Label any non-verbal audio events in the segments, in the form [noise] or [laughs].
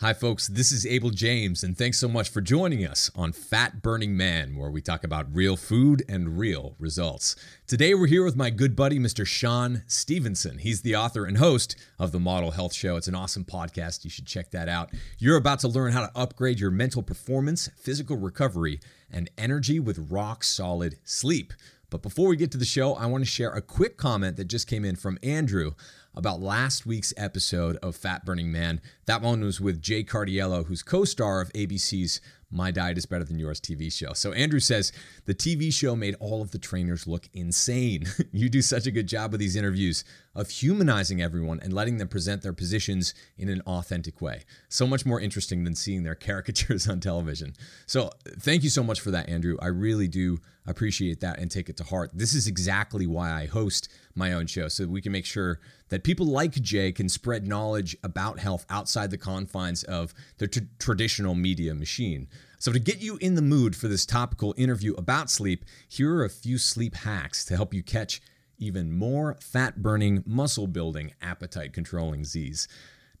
Hi, folks. This is Abel James, and thanks so much for joining us on Fat Burning Man, where we talk about real food and real results. Today, we're here with my good buddy, Mr. Shawn Stevenson. He's the author and host of the Model Health Show. It's an awesome podcast. You should check that out. You're about to learn how to upgrade your mental performance, physical recovery, and energy with rock solid sleep. But before we get to the show, I want to share a quick comment that just came in from Andrew about last week's episode of Fat Burning Man. That one was with Jay Cardiello, who's co star of ABC's My Diet is Better Than Yours TV show. So Andrew says the TV show made all of the trainers look insane. [laughs] you do such a good job with these interviews of humanizing everyone and letting them present their positions in an authentic way. So much more interesting than seeing their [laughs] caricatures on television. So thank you so much for that, Andrew. I really do appreciate that and take it to heart. This is exactly why I host my own show so we can make sure that people like Jay can spread knowledge about health outside the confines of the traditional media machine. So, to get you in the mood for this topical interview about sleep, here are a few sleep hacks to help you catch even more fat burning, muscle building, appetite controlling Z's.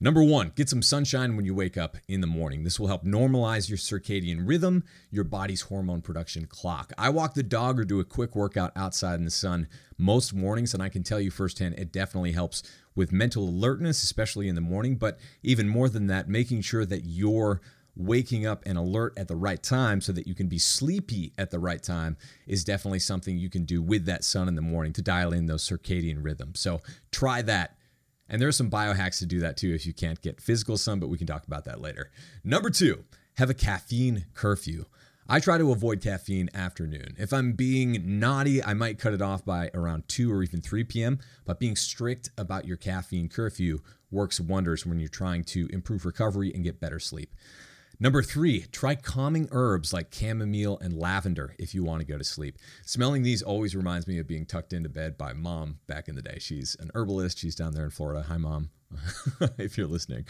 Number one, get some sunshine when you wake up in the morning. This will help normalize your circadian rhythm, your body's hormone production clock. I walk the dog or do a quick workout outside in the sun most mornings, and I can tell you firsthand it definitely helps with mental alertness, especially in the morning. But even more than that, making sure that you're waking up and alert at the right time so that you can be sleepy at the right time is definitely something you can do with that sun in the morning to dial in those circadian rhythms. So try that and there are some biohacks to do that too if you can't get physical sun, but we can talk about that later. Number two, have a caffeine curfew. I try to avoid caffeine afternoon. If I'm being naughty, I might cut it off by around 2 or even 3 p.m., but being strict about your caffeine curfew works wonders when you're trying to improve recovery and get better sleep. Number three, try calming herbs like chamomile and lavender if you want to go to sleep. Smelling these always reminds me of being tucked into bed by mom back in the day. She's an herbalist. She's down there in Florida. Hi, mom. [laughs] if you're listening.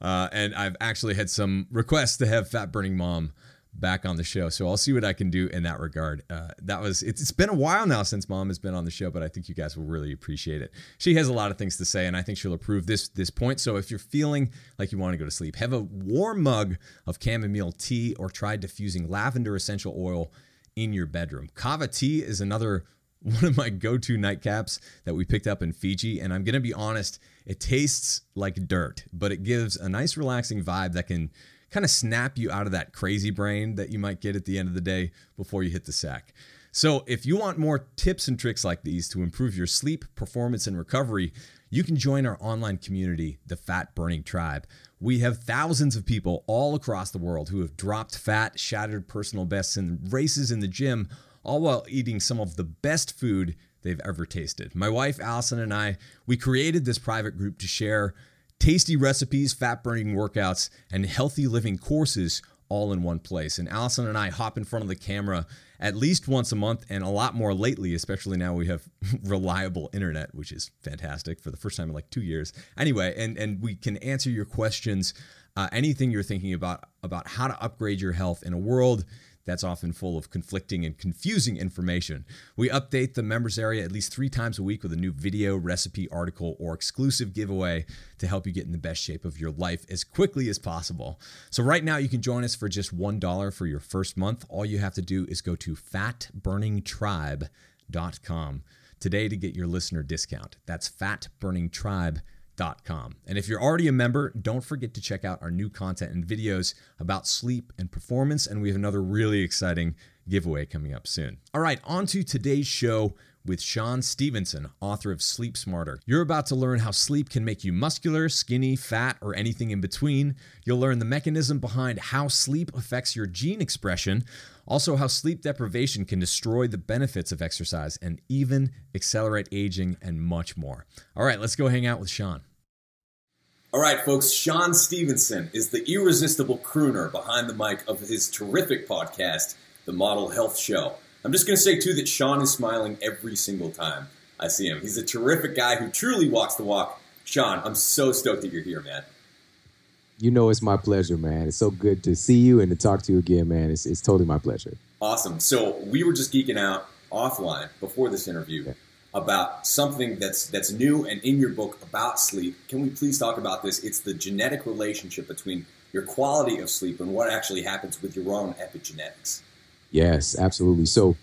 Uh, and I've actually had some requests to have Fat Burning Mom back on the show. So I'll see what I can do in that regard. Uh, that was it's, it's been a while now since mom has been on the show, but I think you guys will really appreciate it. She has a lot of things to say, and I think she'll approve this this point. So if you're feeling like you want to go to sleep, have a warm mug of chamomile tea or try diffusing lavender essential oil in your bedroom. Kava tea is another [laughs] one of my go-to nightcaps that we picked up in Fiji, and I'm gonna be honest, it tastes like dirt, but it gives a nice relaxing vibe that can kind of snap you out of that crazy brain that you might get at the end of the day before you hit the sack. So, if you want more tips and tricks like these to improve your sleep, performance, and recovery, you can join our online community, the Fat Burning Tribe. We have thousands of people all across the world who have dropped fat, shattered personal bests in races in the gym, all while eating some of the best food they've ever tasted. My wife, Allison, and I, we created this private group to share tasty recipes, fat burning workouts, and healthy living courses all in one place. And Allison and I hop in front of the camera at least once a month and a lot more lately, especially now we have [laughs] reliable internet, which is fantastic for the first time in like two years. Anyway, and, and we can answer your questions, uh, anything you're thinking about, about how to upgrade your health in a world that's often full of conflicting and confusing information. We update the members area at least three times a week with a new video, recipe, article, or exclusive giveaway to help you get in the best shape of your life as quickly as possible. So, right now, you can join us for just $1 for your first month. All you have to do is go to fatburningtribe.com today to get your listener discount. That's fatburningtribe.com and if you're already a member, don't forget to check out our new content and videos about sleep and performance. And we have another really exciting giveaway coming up soon. All right, on to today's show with Shawn Stevenson, author of Sleep Smarter. You're about to learn how sleep can make you muscular, skinny, fat, or anything in between. You'll learn the mechanism behind how sleep affects your gene expression, also, how sleep deprivation can destroy the benefits of exercise and even accelerate aging, and much more. All right, let's go hang out with Shawn. All right, folks, Shawn Stevenson is the irresistible crooner behind the mic of his terrific podcast, The Model Health Show. I'm just going to say, too, that Shawn is smiling every single time I see him. He's a terrific guy who truly walks the walk. Shawn, I'm so stoked that you're here, man. You know, it's my pleasure, man. It's so good to see you and to talk to you again, man. It's, it's totally my pleasure. Awesome. So, we were just geeking out offline before this interview. Yeah about something that's that's new and in your book about sleep. Can we please talk about this? It's the genetic relationship between your quality of sleep and what actually happens with your own epigenetics. Yes, absolutely. So,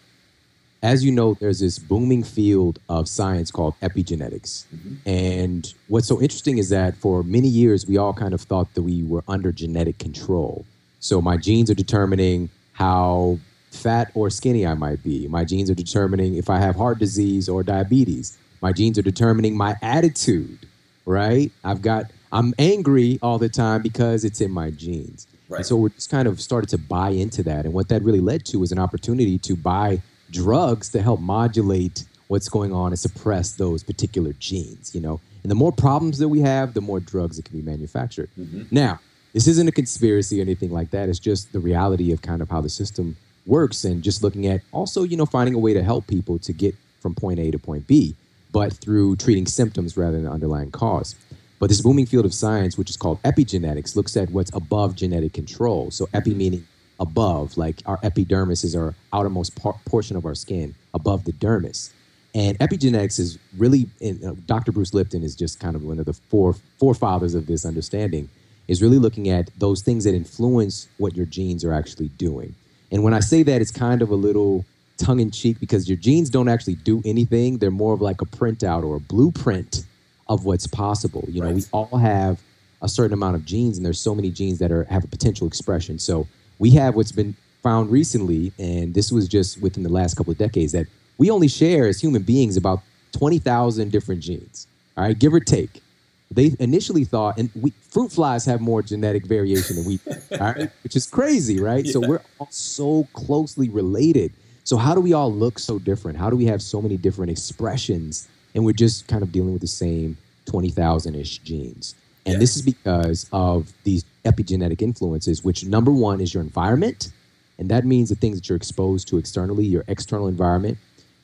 as you know, there's this booming field of science called epigenetics. Mm-hmm. And what's so interesting is that for many years, we all kind of thought that we were under genetic control. So, my genes are determining how fat or skinny I might be. My genes are determining if I have heart disease or diabetes. My genes are determining my attitude, right? I've got, I'm angry all the time because it's in my genes. Right. And so we're just kind of started to buy into that. And what that really led to was an opportunity to buy drugs to help modulate what's going on and suppress those particular genes, you know? And the more problems that we have, the more drugs that can be manufactured. Mm-hmm. Now, this isn't a conspiracy or anything like that. It's just the reality of kind of how the system works and just looking at also, you know, finding a way to help people to get from point A to point B, but through treating symptoms rather than the underlying cause. But this booming field of science, which is called epigenetics, looks at what's above genetic control. So, epi meaning above, like our epidermis is our outermost par- portion of our skin, above the dermis. And epigenetics is really, in, uh, Dr. Bruce Lipton is just kind of one of the four forefathers of this understanding, is really looking at those things that influence what your genes are actually doing. And when I say that, it's kind of a little tongue in cheek because your genes don't actually do anything. They're more of like a printout or a blueprint of what's possible. You know, right. we all have a certain amount of genes, and there's so many genes that are have a potential expression. So we have what's been found recently, and this was just within the last couple of decades, that we only share as human beings about 20,000 different genes, all right, give or take. They initially thought, and we, fruit flies have more genetic variation than we, [laughs] all right, which is crazy, right? Yeah. So we're all so closely related. So how do we all look so different? How do we have so many different expressions and we're just kind of dealing with the same 20,000 ish genes. And yes. this is because of these epigenetic influences, which number one is your environment. And that means the things that you're exposed to externally, your external environment,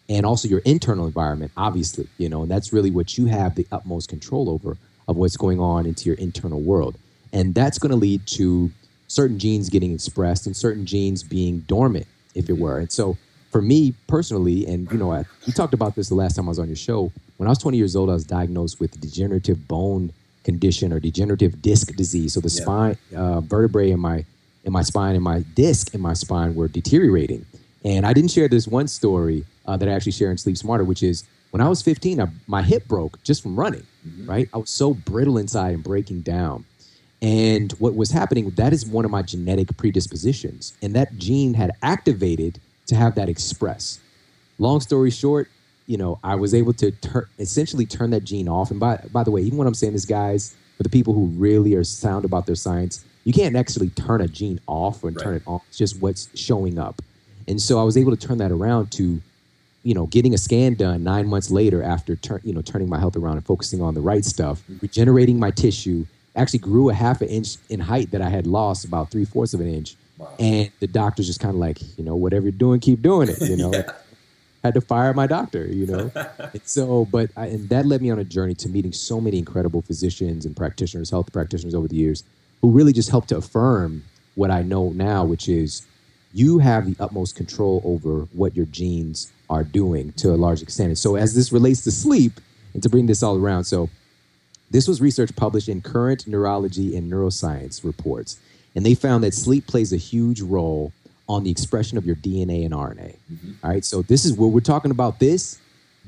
and also your internal environment, obviously, you know, and that's really what you have the utmost control over of what's going on into your internal world. And that's going to lead to certain genes getting expressed and certain genes being dormant, if it were. And so for me personally, and you know, I, we talked about this the last time I was on your show. When I was 20 years old, I was diagnosed with degenerative bone condition or degenerative disc disease. So the yeah. spine uh, vertebrae in my in my spine and my disc in my spine were deteriorating. And I didn't share this one story uh, that I actually share in Sleep Smarter, which is when I was 15, I, my hip broke just from running. Mm-hmm. Right, I was so brittle inside and breaking down. And what was happening, that is one of my genetic predispositions. And that gene had activated to have that express. Long story short, you know, I was able to tur- essentially turn that gene off. And by by the way, even when I'm saying this, guys, for the people who really are sound about their science, you can't actually turn a gene off or right. turn it on. It's just what's showing up. And so I was able to turn that around to, you know, getting a scan done nine months later after tur- you know turning my health around and focusing on the right stuff, mm-hmm. regenerating my tissue. Actually grew a half an inch in height that I had lost about three fourths of an inch and the doctor's just kind of like, you know, whatever you're doing, keep doing it. You know, [laughs] yeah. had to fire my doctor. You know, [laughs] so but I, and that led me on a journey to meeting so many incredible physicians and practitioners, health practitioners over the years, who really just helped to affirm what I know now, which is you have the utmost control over what your genes are doing to a large extent. And so as this relates to sleep, and to bring this all around, so this was research published in Current Neurology and Neuroscience reports. And they found that sleep plays a huge role on the expression of your DNA and RNA. Mm-hmm. All right. So this is where we're talking about this.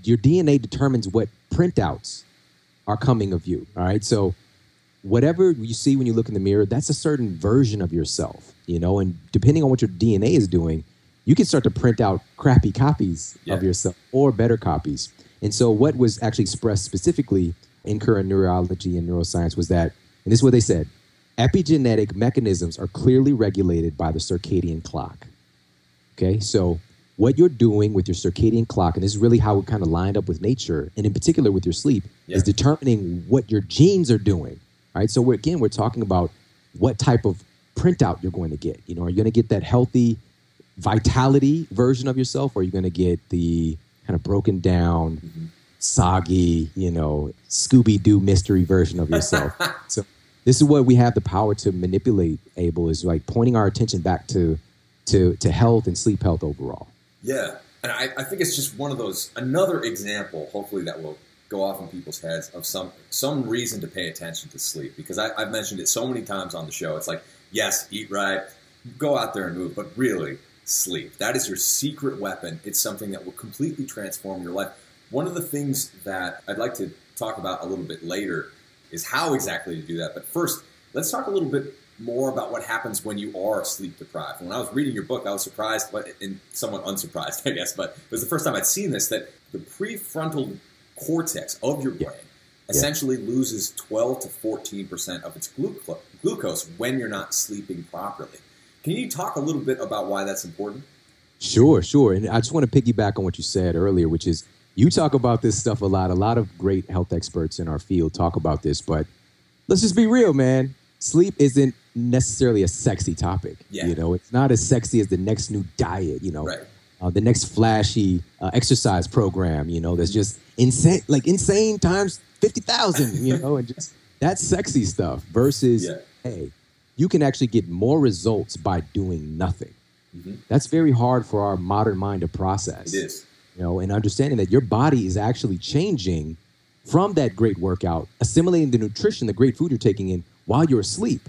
Your DNA determines what printouts are coming of you. All right. So whatever you see when you look in the mirror, that's a certain version of yourself, you know, and depending on what your DNA is doing, you can start to print out crappy copies yeah. of yourself or better copies. And so what was actually expressed specifically in current neurology and neuroscience was that, and this is what they said, epigenetic mechanisms are clearly regulated by the circadian clock. Okay, so what you're doing with your circadian clock, and this is really how it kind of lined up with nature, and in particular with your sleep, yeah. is determining what your genes are doing. Right. So we're, again, we're talking about what type of printout you're going to get. You know, are you going to get that healthy vitality version of yourself, or are you going to get the kind of broken down, mm-hmm. soggy, you know, Scooby Doo mystery version of yourself? [laughs] so this is what we have the power to manipulate abel is like pointing our attention back to to to health and sleep health overall yeah and I, I think it's just one of those another example hopefully that will go off in people's heads of some some reason to pay attention to sleep because I, I've mentioned it so many times on the show. It's like, yes, eat right, go out there and move, but really sleep. That is your secret weapon. It's something that will completely transform your life. One of the things that I'd like to talk about a little bit later is how exactly to do that. But first, let's talk a little bit more about what happens when you are sleep deprived. When I was reading your book, I was surprised, but and somewhat unsurprised, [laughs] I guess. But it was the first time I'd seen this that the prefrontal cortex of your brain yeah. essentially loses 12 to 14 percent of its gluc- glucose when you're not sleeping properly. Can you talk a little bit about why that's important? Sure, sure. And I just want to piggyback on what you said earlier, which is you talk about this stuff a lot. A lot of great health experts in our field talk about this, but let's just be real, man. Sleep isn't necessarily a sexy topic. Yeah. You know, it's not as sexy as the next new diet, you know. Right. Uh, the next flashy uh, exercise program, you know, that's just insane, like insane times 50,000, you know, and just that's sexy stuff versus, yeah. hey, you can actually get more results by doing nothing. Mm-hmm. That's very hard for our modern mind to process. It is. You know, and understanding that your body is actually changing from that great workout, assimilating the nutrition, the great food you're taking in while you're asleep.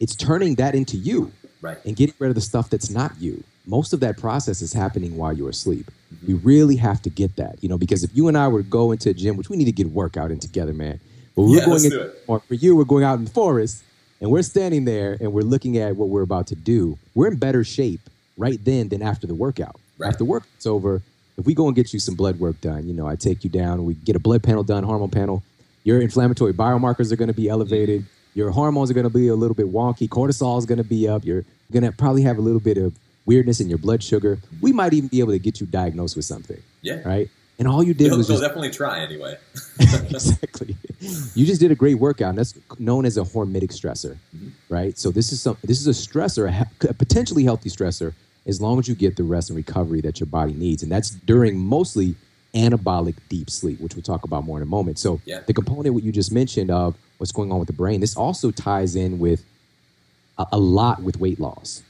It's turning that into you right. and getting rid of the stuff that's not you. Most of that process is happening while you're asleep. Mm-hmm. We really have to get that, you know, because if you and I were to go into a gym, which we need to get workout in together, man. But we're yeah, going in, or for you, we're going out in the forest and we're standing there and we're looking at what we're about to do. We're in better shape right then than after the workout. Right. After work's over, if we go and get you some blood work done, you know, I take you down, we get a blood panel done, hormone panel, your inflammatory biomarkers are going to be elevated. Your hormones are going to be a little bit wonky. Cortisol is going to be up. You're going to probably have a little bit of weirdness in your blood sugar. We might even be able to get you diagnosed with something. Yeah. Right. And all you did they'll, was they'll just, definitely try anyway. [laughs] [laughs] exactly. You just did a great workout, and that's known as a hormetic stressor, mm-hmm. right? So this is some this is a stressor, a, potentially healthy stressor, as long as you get the rest and recovery that your body needs, and that's during mostly anabolic deep sleep, which we'll talk about more in a moment. So yeah. the component what you just mentioned of what's going on with the brain, this also ties in with a, a lot with weight loss.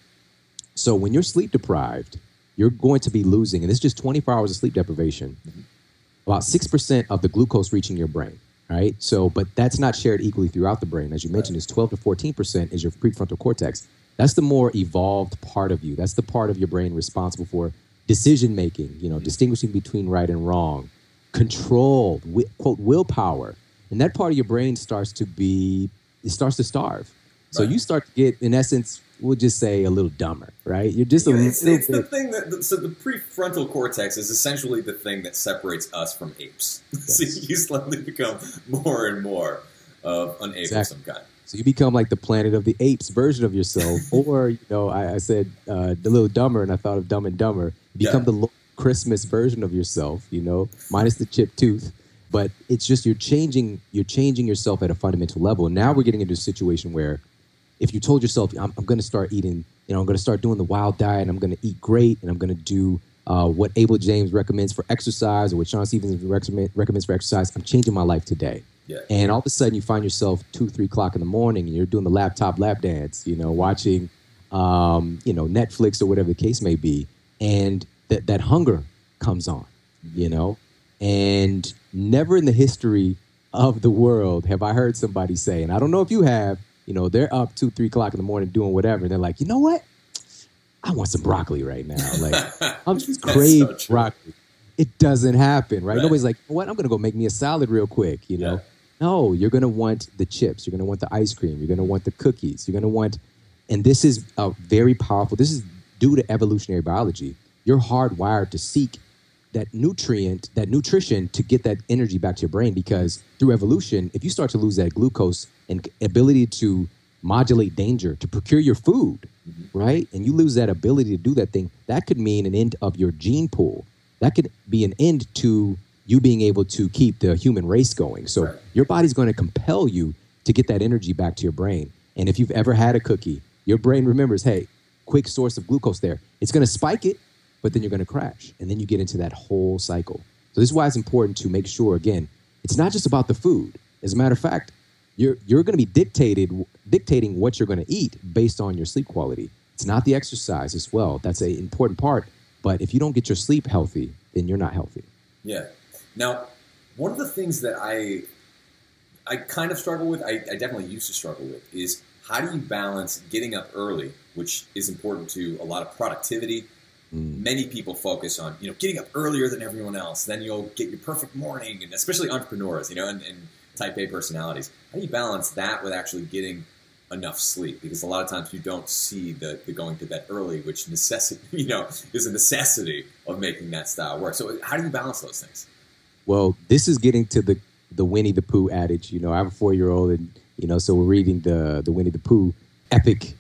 So when you're sleep deprived, you're going to be losing, and this is just 24 hours of sleep deprivation, about 6% of the glucose reaching your brain, right? So, but that's not shared equally throughout the brain. As you mentioned, right. it's 12 to 14% is your prefrontal cortex. That's the more evolved part of you. That's the part of your brain responsible for decision making, you know, mm-hmm. distinguishing between right and wrong, control, wi- quote, willpower. And that part of your brain starts to be, it starts to starve. So you start to get, in essence, we'll just say a little dumber, right? You're just a yeah, it's, little it's the thing that so the prefrontal cortex is essentially the thing that separates us from apes. [laughs] Yes. so you slowly become more and more of an ape exactly. of some kind. So you become like the Planet of the Apes version of yourself, [laughs] or you know, I, I said uh, the little dumber, and I thought of Dumb and Dumber. You become yeah. the Christmas version of yourself, you know, minus the chipped tooth. But it's just you're changing, you're changing yourself at a fundamental level. Now we're getting into a situation where if you told yourself, I'm, I'm going to start eating, you know, I'm going to start doing the wild diet, I'm going to eat great, and I'm going to do uh, what Abel James recommends for exercise or what Shawn Stevens recommend, recommends for exercise, I'm changing my life today. Yeah. And all of a sudden, you find yourself two, three o'clock in the morning, and you're doing the laptop lap dance, you know, watching, um, you know, Netflix or whatever the case may be, and that that hunger comes on, mm-hmm. you know, and never in the history of the world have I heard somebody say, and I don't know if you have, you know, they're up two, three o'clock in the morning doing whatever. And they're like, you know what? I want some broccoli right now. Like, [laughs] I'm just crave so broccoli. It doesn't happen, right? right. Nobody's like, what? I'm going to go make me a salad real quick, you know? Yeah. No, you're going to want the chips. You're going to want the ice cream. You're going to want the cookies. You're going to want, and this is a very powerful, this is due to evolutionary biology. You're hardwired to seek that nutrient, that nutrition to get that energy back to your brain because through evolution, if you start to lose that glucose and ability to modulate danger, to procure your food, mm-hmm. right? And you lose that ability to do that thing, that could mean an end of your gene pool. That could be an end to you being able to keep the human race going. So right. your body's going to compel you to get that energy back to your brain. And if you've ever had a cookie, your brain remembers, hey, quick source of glucose there. It's going to spike it but then you're going to crash. And then you get into that whole cycle. So this is why it's important to make sure, again, it's not just about the food. As a matter of fact, you're, you're going to be dictated, dictating what you're going to eat based on your sleep quality. It's not the exercise as well. That's an important part. But if you don't get your sleep healthy, then you're not healthy. Yeah. Now, One of the things that I I kind of struggle with, I, I definitely used to struggle with, is how do you balance getting up early, which is important to a lot of productivity. Mm. Many people focus on you know getting up earlier than everyone else. Then you'll get your perfect morning, and especially entrepreneurs, you know, and, and type A personalities. How do you balance that with actually getting enough sleep? Because a lot of times you don't see the, the going to bed early, which necessity [laughs] you know is a necessity of making that style work. So how do you balance those things? Well, this is getting to the the Winnie the Pooh adage. You know, I have a four year old, and you know, so we're reading the the Winnie the Pooh epic.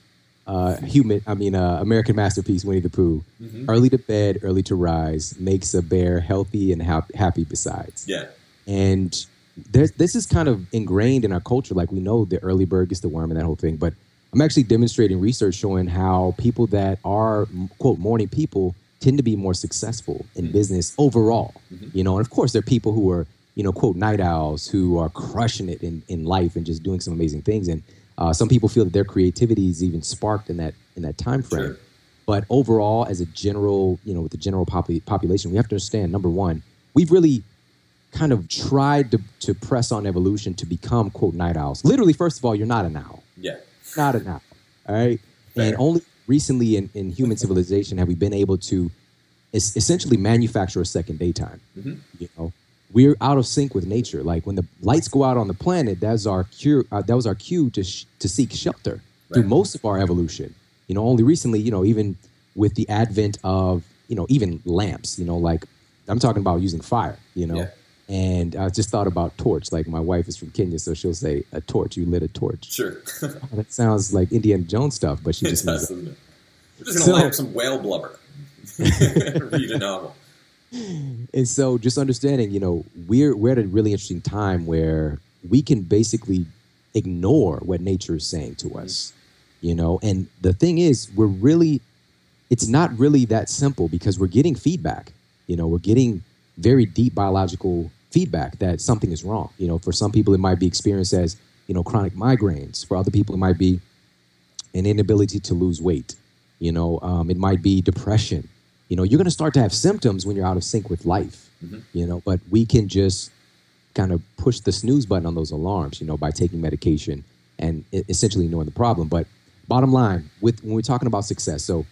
Uh, human, I mean, uh, American masterpiece, Winnie the Pooh. Mm-hmm. Early to bed, early to rise makes a bear healthy and ha- happy. Besides, yeah, and there's, this is kind of ingrained in our culture. Like we know the early bird gets the worm and that whole thing. But I'm actually demonstrating research showing how people that are quote morning people tend to be more successful in mm-hmm. business overall. Mm-hmm. You know, and of course there are people who are you know quote night owls who are crushing it in in life and just doing some amazing things. And uh, some people feel that their creativity is even sparked in that in that time frame. Sure. But overall, as a general, you know, with the general popul- population, we have to understand number one, we've really kind of tried to, to press on evolution to become quote night owls. Literally, first of all, you're not an owl. Yeah. Not an owl. All right. Fair. And only recently in, in human civilization have we been able to es- essentially manufacture a second daytime. Mm-hmm. You know, we're out of sync with nature. Like when the lights go out on the planet, that's our cue. Uh, that was our cue to sh- to seek shelter right. through most of our evolution. You know, only recently, you know, even with the advent of you know even lamps. You know, like I'm talking about using fire. You know. Yeah and I just thought about torch. Like my wife is from Kenya, so she'll say a torch. You lit a torch. Sure. oh, [laughs] that sounds like Indiana Jones stuff, but she just does, We're just gonna so, light up some whale blubber. [laughs] Read a novel. And so, just understanding, you know, we're we're at a really interesting time where we can basically ignore what nature is saying to us. You know, and the thing is, we're really, it's not really that simple because we're getting feedback. You know, we're getting very deep biological feedback that something is wrong. You know, for some people it might be experienced as you know chronic migraines. For other people it might be an inability to lose weight. You know, um, it might be depression. You know, you're going to start to have symptoms when you're out of sync with life. Mm-hmm. You know, but we can just kind of push the snooze button on those alarms. You know, by taking medication and essentially knowing the problem. But bottom line, with when we're talking about success, so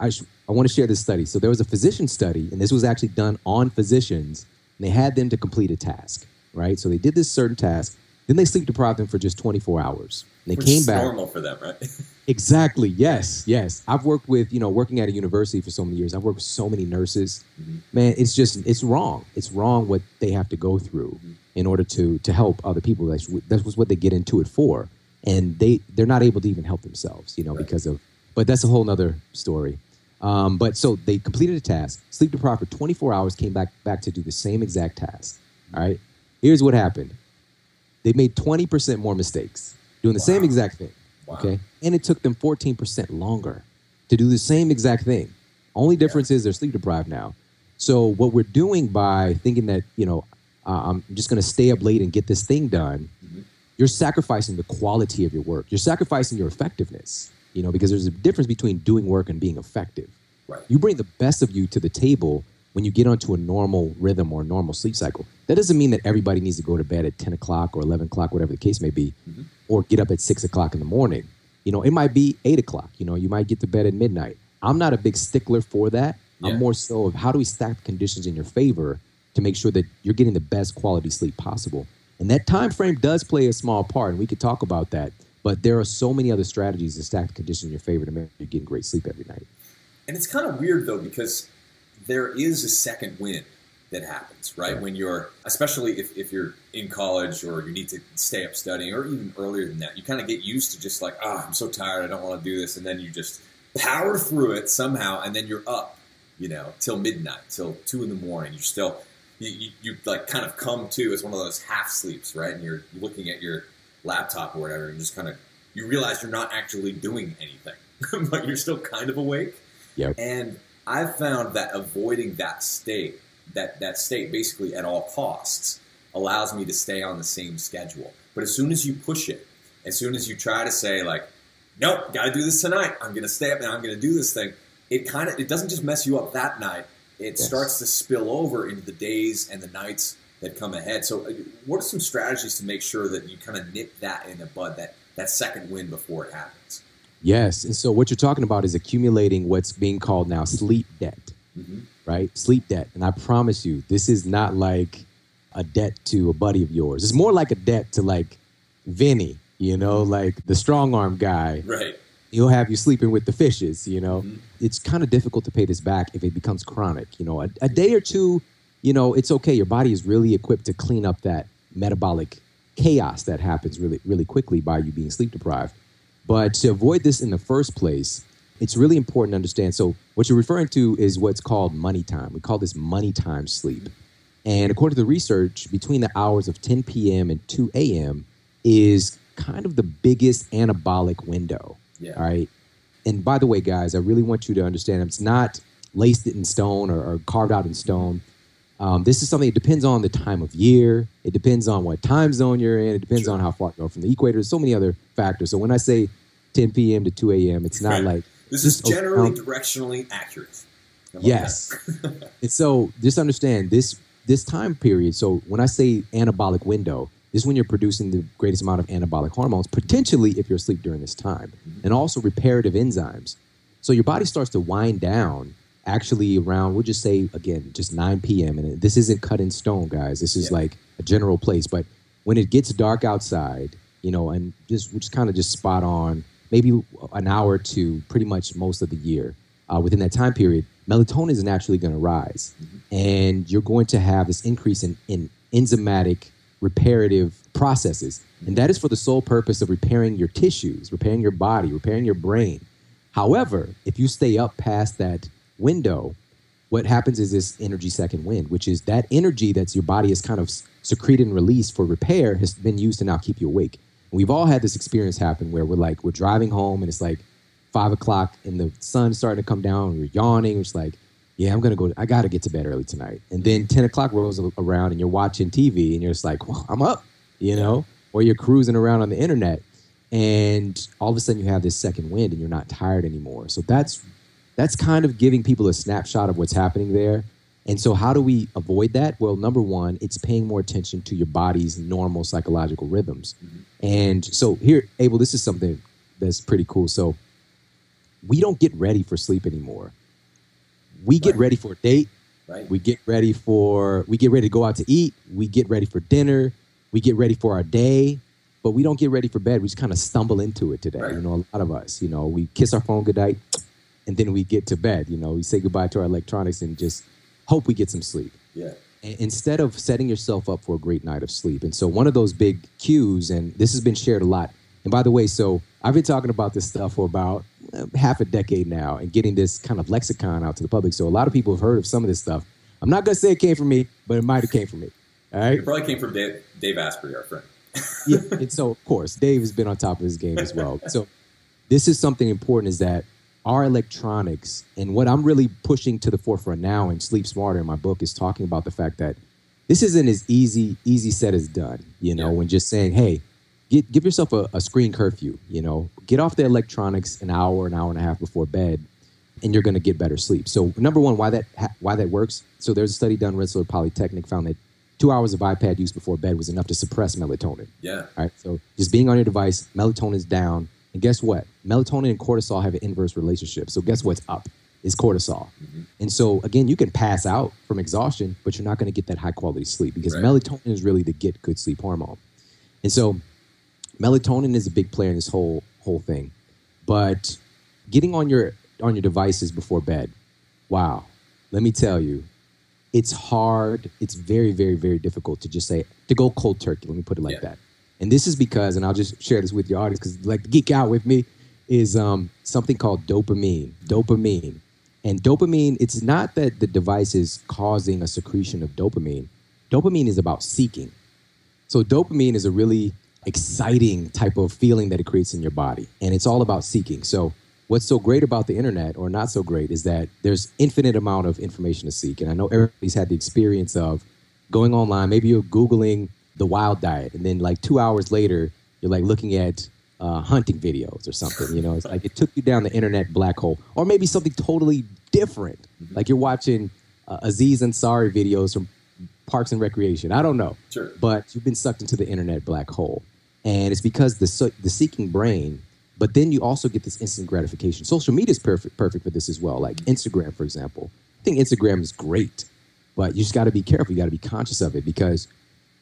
I, sh- I want to share this study. So there was a physician study, and this was actually done on physicians, and they had them to complete a task, right? So they did this certain task, then they sleep deprived them for just 24 hours. And they Which came back. normal for them, right? [laughs] exactly. Yes. Yes. I've worked with, you know, working at a university for so many years. I've worked with so many nurses. Mm-hmm. Man, it's just, it's wrong. It's wrong what they have to go through mm-hmm. in order to to help other people. That's that's what they get into it for, and they they're not able to even help themselves, you know, right. because of. But that's a whole nother story. Um, but so they completed a task, sleep deprived for 24 hours, came back back to do the same exact task. All right. Here's what happened. They made 20% more mistakes doing the wow. same exact thing. Wow. Okay. And it took them 14% longer to do the same exact thing. Only difference yeah. is they're sleep deprived now. So what we're doing by thinking that, you know, uh, I'm just going to stay up late and get this thing done, mm-hmm. you're sacrificing the quality of your work. You're sacrificing your effectiveness you know, because there's a difference between doing work and being effective. Right. You bring the best of you to the table when you get onto a normal rhythm or a normal sleep cycle. That doesn't mean that everybody needs to go to bed at 10 o'clock or 11 o'clock, whatever the case may be, mm-hmm. or get up at 6 o'clock in the morning. You know, it might be 8 o'clock. You know, you might get to bed at midnight. I'm not a big stickler for that. Yeah. I'm more so of how do we stack the conditions in your favor to make sure that you're getting the best quality sleep possible. And that time frame does play a small part, and we could talk about that. But there are so many other strategies to stack the conditions in your favor to make sure you're getting great sleep every night. And it's kind of weird though because there is a second wind that happens, right? When you're, especially if, if you're in college or you need to stay up studying or even earlier than that, you kind of get used to just like, ah, oh, I'm so tired, I don't want to do this. And then you just power through it somehow and then you're up, you know, till midnight, till two in the morning. You're still, you, you, you like kind of come to as one of those half sleeps, right? And you're looking at your laptop or whatever, and just kind of you realize you're not actually doing anything, [laughs] but you're still kind of awake. Yep. And I've found that avoiding that state, that that state basically at all costs, allows me to stay on the same schedule. But as soon as you push it, as soon as you try to say like, nope, got to do this tonight. I'm to stay up and I'm to do this thing. It kind of it doesn't just mess you up that night. It yes. starts to spill over into the days and the nights that come ahead. So, uh, what are some strategies to make sure that you kind of nip that in the bud, that that second win before it happens? Yes, and so what you're talking about is accumulating what's being called now sleep debt, mm-hmm. right? Sleep debt, and I promise you, this is not like a debt to a buddy of yours. It's more like a debt to like Vinny, you know, like the strong arm guy. Right. He'll have you sleeping with the fishes, you know. Mm-hmm. It's kind of difficult to pay this back if it becomes chronic. You know, a, a day or two, you know, it's okay. Your body is really equipped to clean up that metabolic chaos that happens really, really quickly by you being sleep deprived. But to avoid this in the first place, it's really important to understand. So, what you're referring to is what's called money time. We call this money time sleep. And according to the research, between the hours of 10 p.m. and 2 a.m. is kind of the biggest anabolic window. Yeah. All right. And by the way, guys, I really want you to understand it's not laced in stone or, or carved out in stone. Um, this is something that depends on the time of year. It depends on what time zone you're in. It depends sure. on how far you are from the equator. There's so many other factors. So when I say 10 p.m. to 2 a.m., it's not like this is generally directionally accurate. Yes. [laughs] and so just understand this this time period. So when I say anabolic window, this is when you're producing the greatest amount of anabolic hormones, potentially if you're asleep during this time, mm-hmm. and also reparative enzymes. So your body starts to wind down actually around, we'll just say again, just 9 p.m. And this isn't cut in stone, guys. This is yeah. like a general place. But when it gets dark outside, you know, and just which kind of just spot on, maybe an hour to pretty much most of the year uh, within that time period, melatonin is naturally going to rise, mm-hmm. and you're going to have this increase in, in enzymatic reparative processes, and that is for the sole purpose of repairing your tissues, repairing your body, repairing your brain. However, if you stay up past that window, what happens is this energy second wind, which is that energy that's your body is kind of secreted and released for repair has been used to now keep you awake. And we've all had this experience happen where we're like, we're driving home and it's like five o'clock and the sun's starting to come down and we're yawning. It's like, yeah, I'm gonna go. I gotta get to bed early tonight. And then 10 o'clock rolls around and you're watching TV and you're just like, well, I'm up, you know, or you're cruising around on the internet and all of a sudden you have this second wind and you're not tired anymore. So that's that's kind of giving people a snapshot of what's happening there. And so, how do we avoid that? Well, number one, it's paying more attention to your body's normal psychological rhythms. Mm-hmm. And so, here, Abel, this is something that's pretty cool. So, we don't get ready for sleep anymore. We get right. ready for a date. Right. We get ready for we get ready to go out to eat. We get ready for dinner. We get ready for our day, but we don't get ready for bed. We just kind of stumble into it today. Right. You know, a lot of us. You know, we kiss our phone goodnight and then we get to bed. You know, we say goodbye to our electronics and just hope we get some sleep. Yeah. instead of setting yourself up for a great night of sleep. And so one of those big cues, and this has been shared a lot. And by the way, so I've been talking about this stuff for about uh, half a decade now and getting this kind of lexicon out to the public. So a lot of people have heard of some of this stuff. I'm not going to say it came from me, but it might have came from me. All right. It probably came from Dave, Dave Asprey, our friend. [laughs] yeah. And so, of course, Dave has been on top of his game as well. So this is something important is that our electronics and what I'm really pushing to the forefront now in Sleep Smarter in my book is talking about the fact that this isn't as easy easy said as done. You know, yeah. when just saying, hey, get, give yourself a, a, screen curfew. You know, get off the electronics an hour, an hour and a half before bed, and you're going to get better sleep. So number one, why that why that works? So there's a study done Rensselaer Polytechnic found that two hours of iPad use before bed was enough to suppress melatonin. Yeah. All right. So just being on your device, melatonin is down and guess what? Melatonin and cortisol have an inverse relationship. So guess what's up? Is cortisol. Mm-hmm. And so again, you can pass out from exhaustion, but you're not going to get that high quality sleep because right. melatonin is really the get good sleep hormone. And so melatonin is a big player in this whole whole thing. But getting on your on your devices before bed, wow. Let me tell you, it's hard. It's very, very, very difficult to just say to go cold turkey. Let me put it like yeah. that. And this is because, and I'll just share this with your audience because like geek out with me, is um, something called dopamine. Dopamine. And dopamine, it's not that the device is causing a secretion of dopamine. Dopamine is about seeking. So dopamine is a really exciting type of feeling that it creates in your body. And it's all about seeking. So what's so great about the internet or not so great is that there's infinite amount of information to seek. And I know everybody's had the experience of going online, maybe you're Googling the wild diet, and then like two hours later, you're like looking at uh, hunting videos or something. You know, it's like it took you down the internet black hole, or maybe something totally different. Mm-hmm. Like you're watching uh, Aziz Ansari videos from parks and recreation. I don't know. Sure. But you've been sucked into the internet black hole. And it's because the, the seeking brain, but then you also get this instant gratification. Social media is perfect, perfect for this as well. Like Instagram, for example. I think Instagram is great, but you just got to be careful. You got to be conscious of it because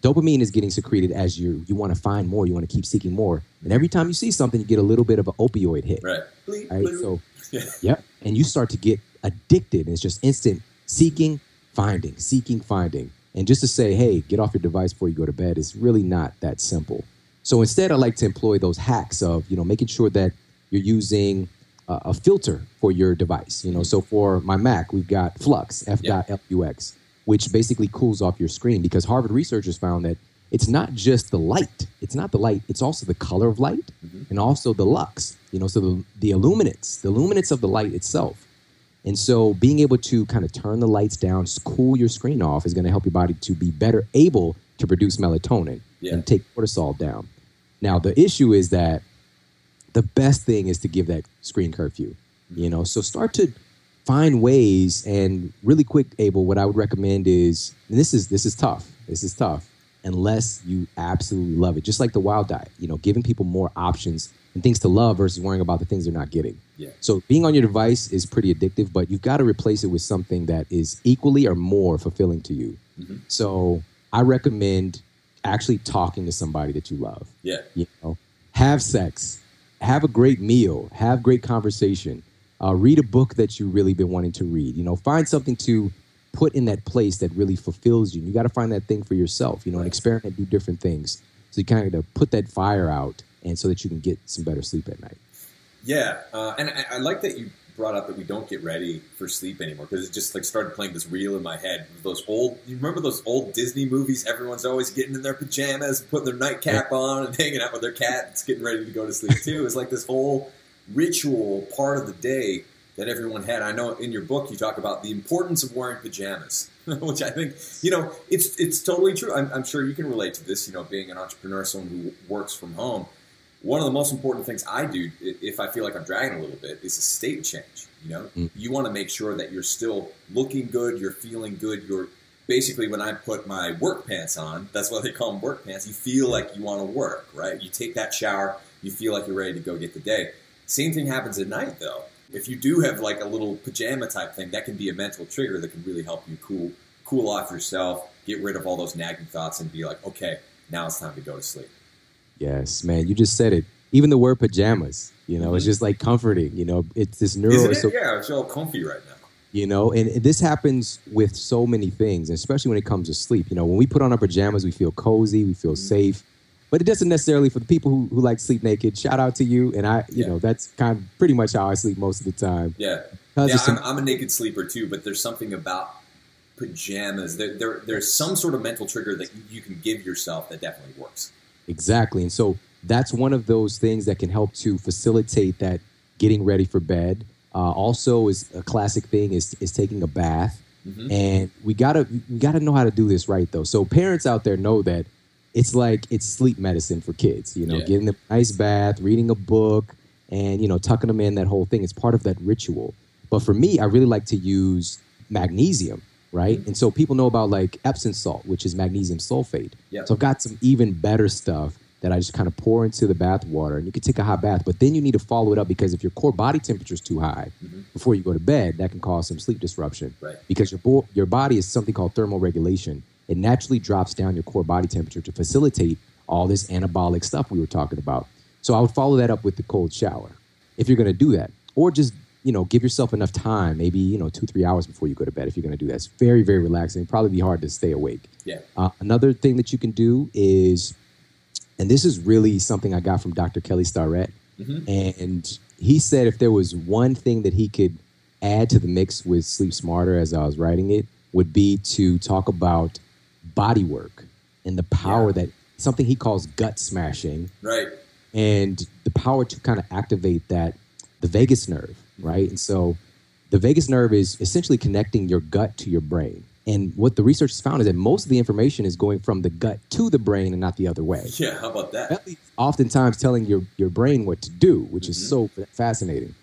dopamine is getting secreted as you you want to find more, you want to keep seeking more, and every time you see something, you get a little bit of an opioid hit. Right. Right. So, [laughs] yeah. yep, and you start to get addicted. And it's just instant seeking, finding, seeking, finding, and just to say, hey, get off your device before you go to bed is really not that simple. So instead, I like to employ those hacks of you know making sure that you're using a filter for your device. You know, so for my Mac, we've got Flux, F.LUX which basically cools off your screen because Harvard researchers found that it's not just the light. It's not the light. It's also the color of light mm-hmm. and also the lux, you know, so the, the illuminance, the luminance of the light itself. And so being able to kind of turn the lights down, cool your screen off is going to help your body to be better able to produce melatonin yeah. and take cortisol down. Now, the issue is that the best thing is to give that screen curfew, you know, so start to find ways and really quick abel what i would recommend is this is this is tough this is tough unless you absolutely love it. Just like the wild diet you know giving people more options and things to love versus worrying about the things they're not getting. Yeah. so being on your device is pretty addictive but you've got to replace it with something that is equally or more fulfilling to you. Mm-hmm. so i recommend actually talking to somebody that you love. Yeah. You know have sex have a great meal have great conversation uh, read a book that you've really been wanting to read. You know, find something to put in that place that really fulfills you. You got to find that thing for yourself. You know, and experiment, do different things. So you kind of put that fire out, and so that you can get some better sleep at night. Yeah, uh, and I, I, like that you brought up that we don't get ready for sleep anymore because it just like started playing this reel in my head. Those old, you remember those old Disney movies? Everyone's always getting in their pajamas, putting their nightcap on, and hanging out with their cat. It's getting ready to go to sleep too. It's like this whole ritual part of the day that everyone had. I know in your book you talk about the importance of wearing pajamas, [laughs] which I think you know it's it's totally true. I'm, I'm, sure you can relate to this. You know, being an entrepreneur, someone who works from home, one of the most important things I do if I feel like I'm dragging a little bit is a state change. You know, mm. you want to make sure that you're still looking good, you're feeling good, you're basically when I put my work pants on, that's why they call them work pants. You feel like you want to work, right? You take that shower, you feel like you're ready to go get the day. Same thing happens at night, though. If you do have like a little pajama type thing, that can be a mental trigger that can really help you cool cool off yourself, get rid of all those nagging thoughts, and be like, okay, now it's time to go to sleep. Yes, man, you just said it. Even the word pajamas, you know, mm-hmm. it's just like comforting. You know, it's this neuro. It? So, yeah, it's all comfy right now. You know, and this happens with so many things, especially when it comes to sleep. You know, when we put on our pajamas, we feel cozy, we feel mm-hmm. safe but it doesn't necessarily for the people who, who like sleep naked. Shout out to you. And I, you yeah. know, that's kind of pretty much how I sleep most of the time. Yeah. Yeah, some, I'm, I'm, a naked sleeper too, but there's something about pajamas. There, there, there's some sort of mental trigger that you can give yourself that definitely works. Exactly. And so that's one of those things that can help to facilitate that getting ready for bed. Uh, also, is a classic thing is is taking a bath, mm-hmm. and we gotta we gotta know how to do this right though. So parents out there know that it's like it's sleep medicine for kids. You know, yeah. getting a nice bath, reading a book, and you know, tucking them in. That whole thing. It's part of that ritual. But for me, I really like to use magnesium, right? Mm-hmm. And so people know about like Epsom salt, which is magnesium sulfate. Yeah. So I've got some even better stuff that I just kind of pour into the bath water, and you can take a hot bath. But then you need to follow it up because if your core body temperature is too high mm-hmm. before you go to bed, that can cause some sleep disruption. Right. Because your bo- your body is something called thermal regulation it naturally drops down your core body temperature to facilitate all this anabolic stuff we were talking about. So I would follow that up with the cold shower if you're going to do that, or just you know give yourself enough time, maybe you know two three hours before you go to bed if you're going to do that. It's very very relaxing. It'd probably be hard to stay awake. Yeah. Uh, another thing that you can do is, and this is really something I got from Dr. Kelly Starrett, mm-hmm. and he said if there was one thing that he could add to the mix with Sleep Smarter as I was writing it would be to talk about body work and the power yeah. that something he calls gut smashing. Right. And the power to kind of activate that the vagus nerve, right? And so the vagus nerve is essentially connecting your gut to your brain. And what the research has found is that most of the information is going from the gut to the brain and not the other way. Yeah, how about that? Oftentimes telling your, your brain what to do, which mm-hmm. is so fascinating.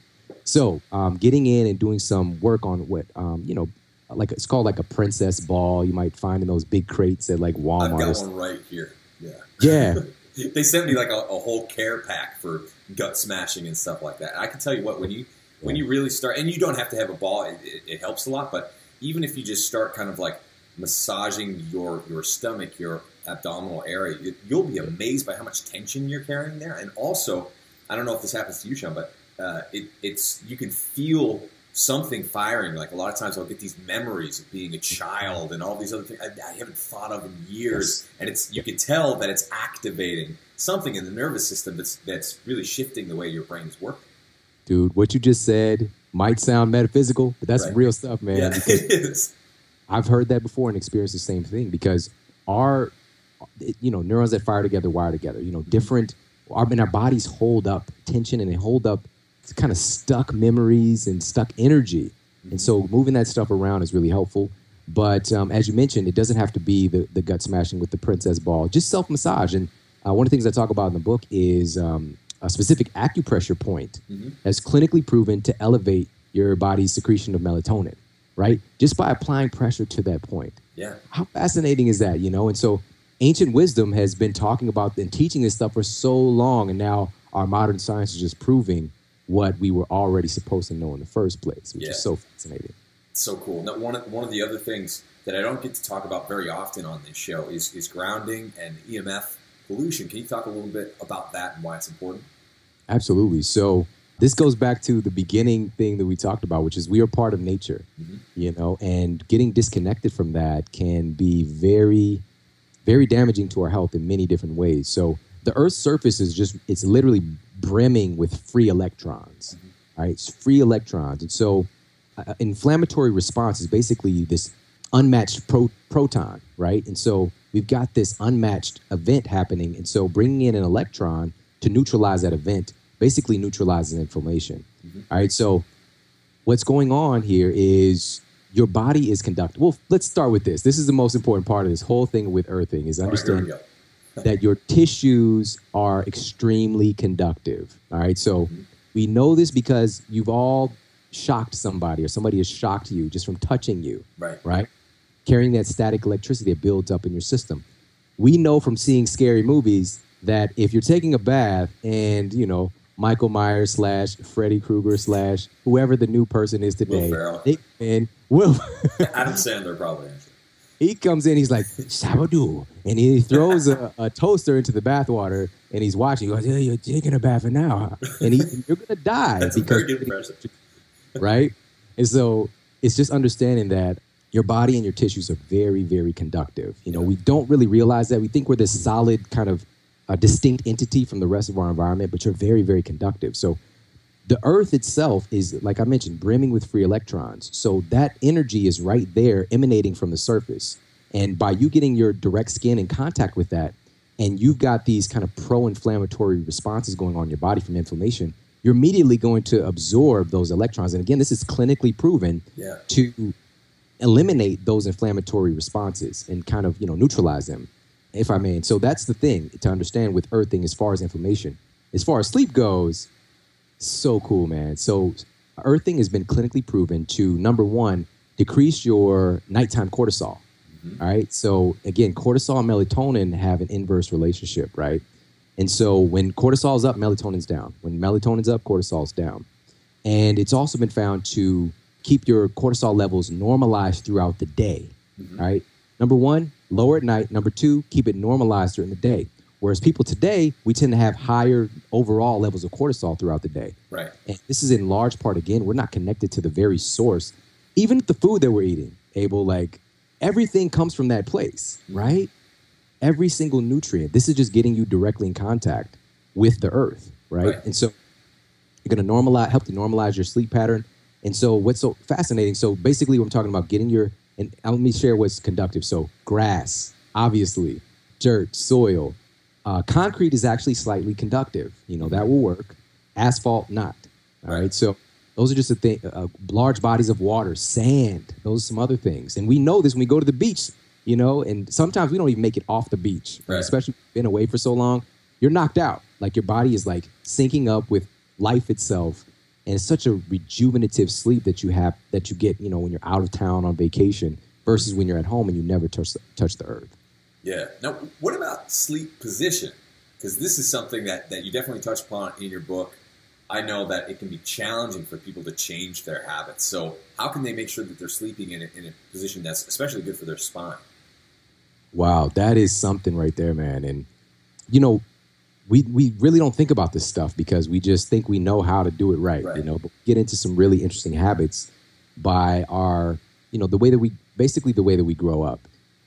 So, um, getting in and doing some work on what, um, you know, like it's called like a princess ball. You might find in those big crates at like Walmart. I've got one right here. Yeah. Yeah. [laughs] they sent me like a, a, whole care pack for gut smashing and stuff like that. I can tell you what when you when you really start, and you don't have to have a ball. It, it, it helps a lot, but even if you just start kind of like massaging your your stomach, your abdominal area, you, you'll be amazed by how much tension you're carrying there. And also, I don't know if this happens to you, Shawn, but uh, it, it's you can feel something firing. Like a lot of times, I'll get these memories of being a child and all these other things I, I haven't thought of in years, yes. and it's you can tell that it's activating something in the nervous system that's that's really shifting the way your brain's working. Dude, what you just said might sound metaphysical, but that's right. real stuff, man. Yeah, [laughs] it is. I've heard that before and experienced the same thing because our, you know, neurons that fire together wire together. You know, different. Our, and our bodies hold up tension and they hold up kind of stuck memories and stuck energy. And so moving that stuff around is really helpful. But um, as you mentioned, it doesn't have to be the, the gut smashing with the princess ball, just self massage. And uh, one of the things I talk about in the book is um, a specific acupressure point mm-hmm. has clinically proven to elevate your body's secretion of melatonin, right? Just by applying pressure to that point. Yeah. How fascinating is that, you know? And so ancient wisdom has been talking about and teaching this stuff for so long. And now our modern science is just proving what we were already supposed to know in the first place, which yeah. is so fascinating. So cool. Now, one of, one of the other things that I don't get to talk about very often on this show is, is grounding and EMF pollution. Can you talk a little bit about that and why it's important? Absolutely. So this goes back to the beginning thing that we talked about, which is we are part of nature, mm-hmm. you know, and getting disconnected from that can be very, very damaging to our health in many different ways. So the Earth's surface is just, it's literally brimming with free electrons, mm-hmm. right? It's free electrons. And so, uh, inflammatory response is basically this unmatched pro- proton, right? And so, we've got this unmatched event happening. And so, bringing in an electron to neutralize that event basically neutralizes inflammation. Mm-hmm. All right. So, what's going on here is your body is conducting. Well, let's start with this. This is the most important part of this whole thing with earthing is understand right, that your tissues are extremely conductive. All right. So mm-hmm. we know this because you've all shocked somebody or somebody has shocked you just from touching you. Right. Right. Carrying that static electricity that builds up in your system. We know from seeing scary movies that if you're taking a bath and, you know, Michael Myers slash Freddy Krueger slash whoever the new person is today. and Will [laughs] Adam Sandler probably he comes in, he's like, Sabadoo. And he throws a, a, toaster into the bathwater and he's watching. He goes, yeah, you're taking a bath for now. And he, you're going [laughs] to die. That's because, very impressive. Right? And so it's just understanding that your body and your tissues are very, very conductive. You know, we don't really realize that. We think we're this solid kind of a distinct entity from the rest of our environment, but you're very, very conductive. So the earth itself is like i mentioned brimming with free electrons. So that energy is right there emanating from the surface. And by you getting your direct skin in contact with that and you've got these kind of pro-inflammatory responses going on in your body from inflammation you're immediately going to absorb those electrons. And again this is clinically proven yeah. to eliminate those inflammatory responses and kind of you know neutralize them if i may. And so that's the thing to understand with earthing as far as inflammation. As far as sleep goes so cool, man. So earthing has been clinically proven to number one, decrease your nighttime cortisol. Mm-hmm. All right. So again, cortisol and melatonin have an inverse relationship, right? And so when cortisol's up, melatonin's down. When melatonin's up, cortisol's down. And it's also been found to keep your cortisol levels normalized throughout the day. Mm-hmm. Right. Number one, lower at night. Number two, keep it normalized during the day. Whereas people today, we tend to have higher overall levels of cortisol throughout the day. Right. And this is in large part, again, we're not connected to the very source. Even the food that we're eating, Abel, like everything comes from that place, right? Every single nutrient. This is just getting you directly in contact with the earth, right? right. And so you're going to normalize, help to normalize your sleep pattern. And so what's so fascinating? So basically, what I'm talking about getting your, and uh, let me share what's conductive. So grass, obviously, dirt, soil, uh, concrete is actually slightly conductive. You know, that will work. Asphalt, not. All right. So those are just a thing, uh, large bodies of water, sand, those are some other things. And we know this when we go to the beach, you know, and sometimes we don't even make it off the beach, right. especially been away for so long. You're knocked out. Like your body is like syncing up with life itself. and it's such a rejuvenative sleep that you have that you get you know when you're out of town on vacation versus when you're at home and you never touch touch the earth. Yeah. Now, what about sleep position? Because this is something that that you definitely touch upon in your book. I know that it can be challenging for people to change their habits. So, how can they make sure that they're sleeping in a, in a position that's especially good for their spine? Wow, that is something right there, man. And you know, we we really don't think about this stuff because we just think we know how to do it right, right. you know. But get into some really interesting habits by our, you know, the way that we basically the way that we grow up,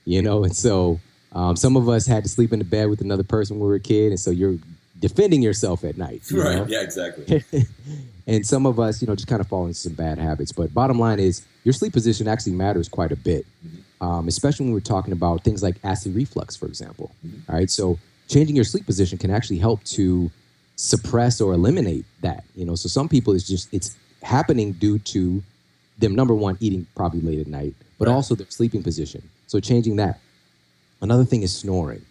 you know. And so um, some of us had to sleep in the bed with another person when we were a kid, and so you're defending yourself at night. You right? Know? Yeah, exactly. [laughs] and some of us, you know, just kind of fall into some bad habits. But bottom line is, your sleep position actually matters quite a bit, mm-hmm. um, especially when we're talking about things like acid reflux, for example. Mm-hmm. All right, so changing your sleep position can actually help to suppress or eliminate that. You know, so some people it's just it's happening due to them number one eating probably late at night, but right. also their sleeping position. So changing that. Another thing is snoring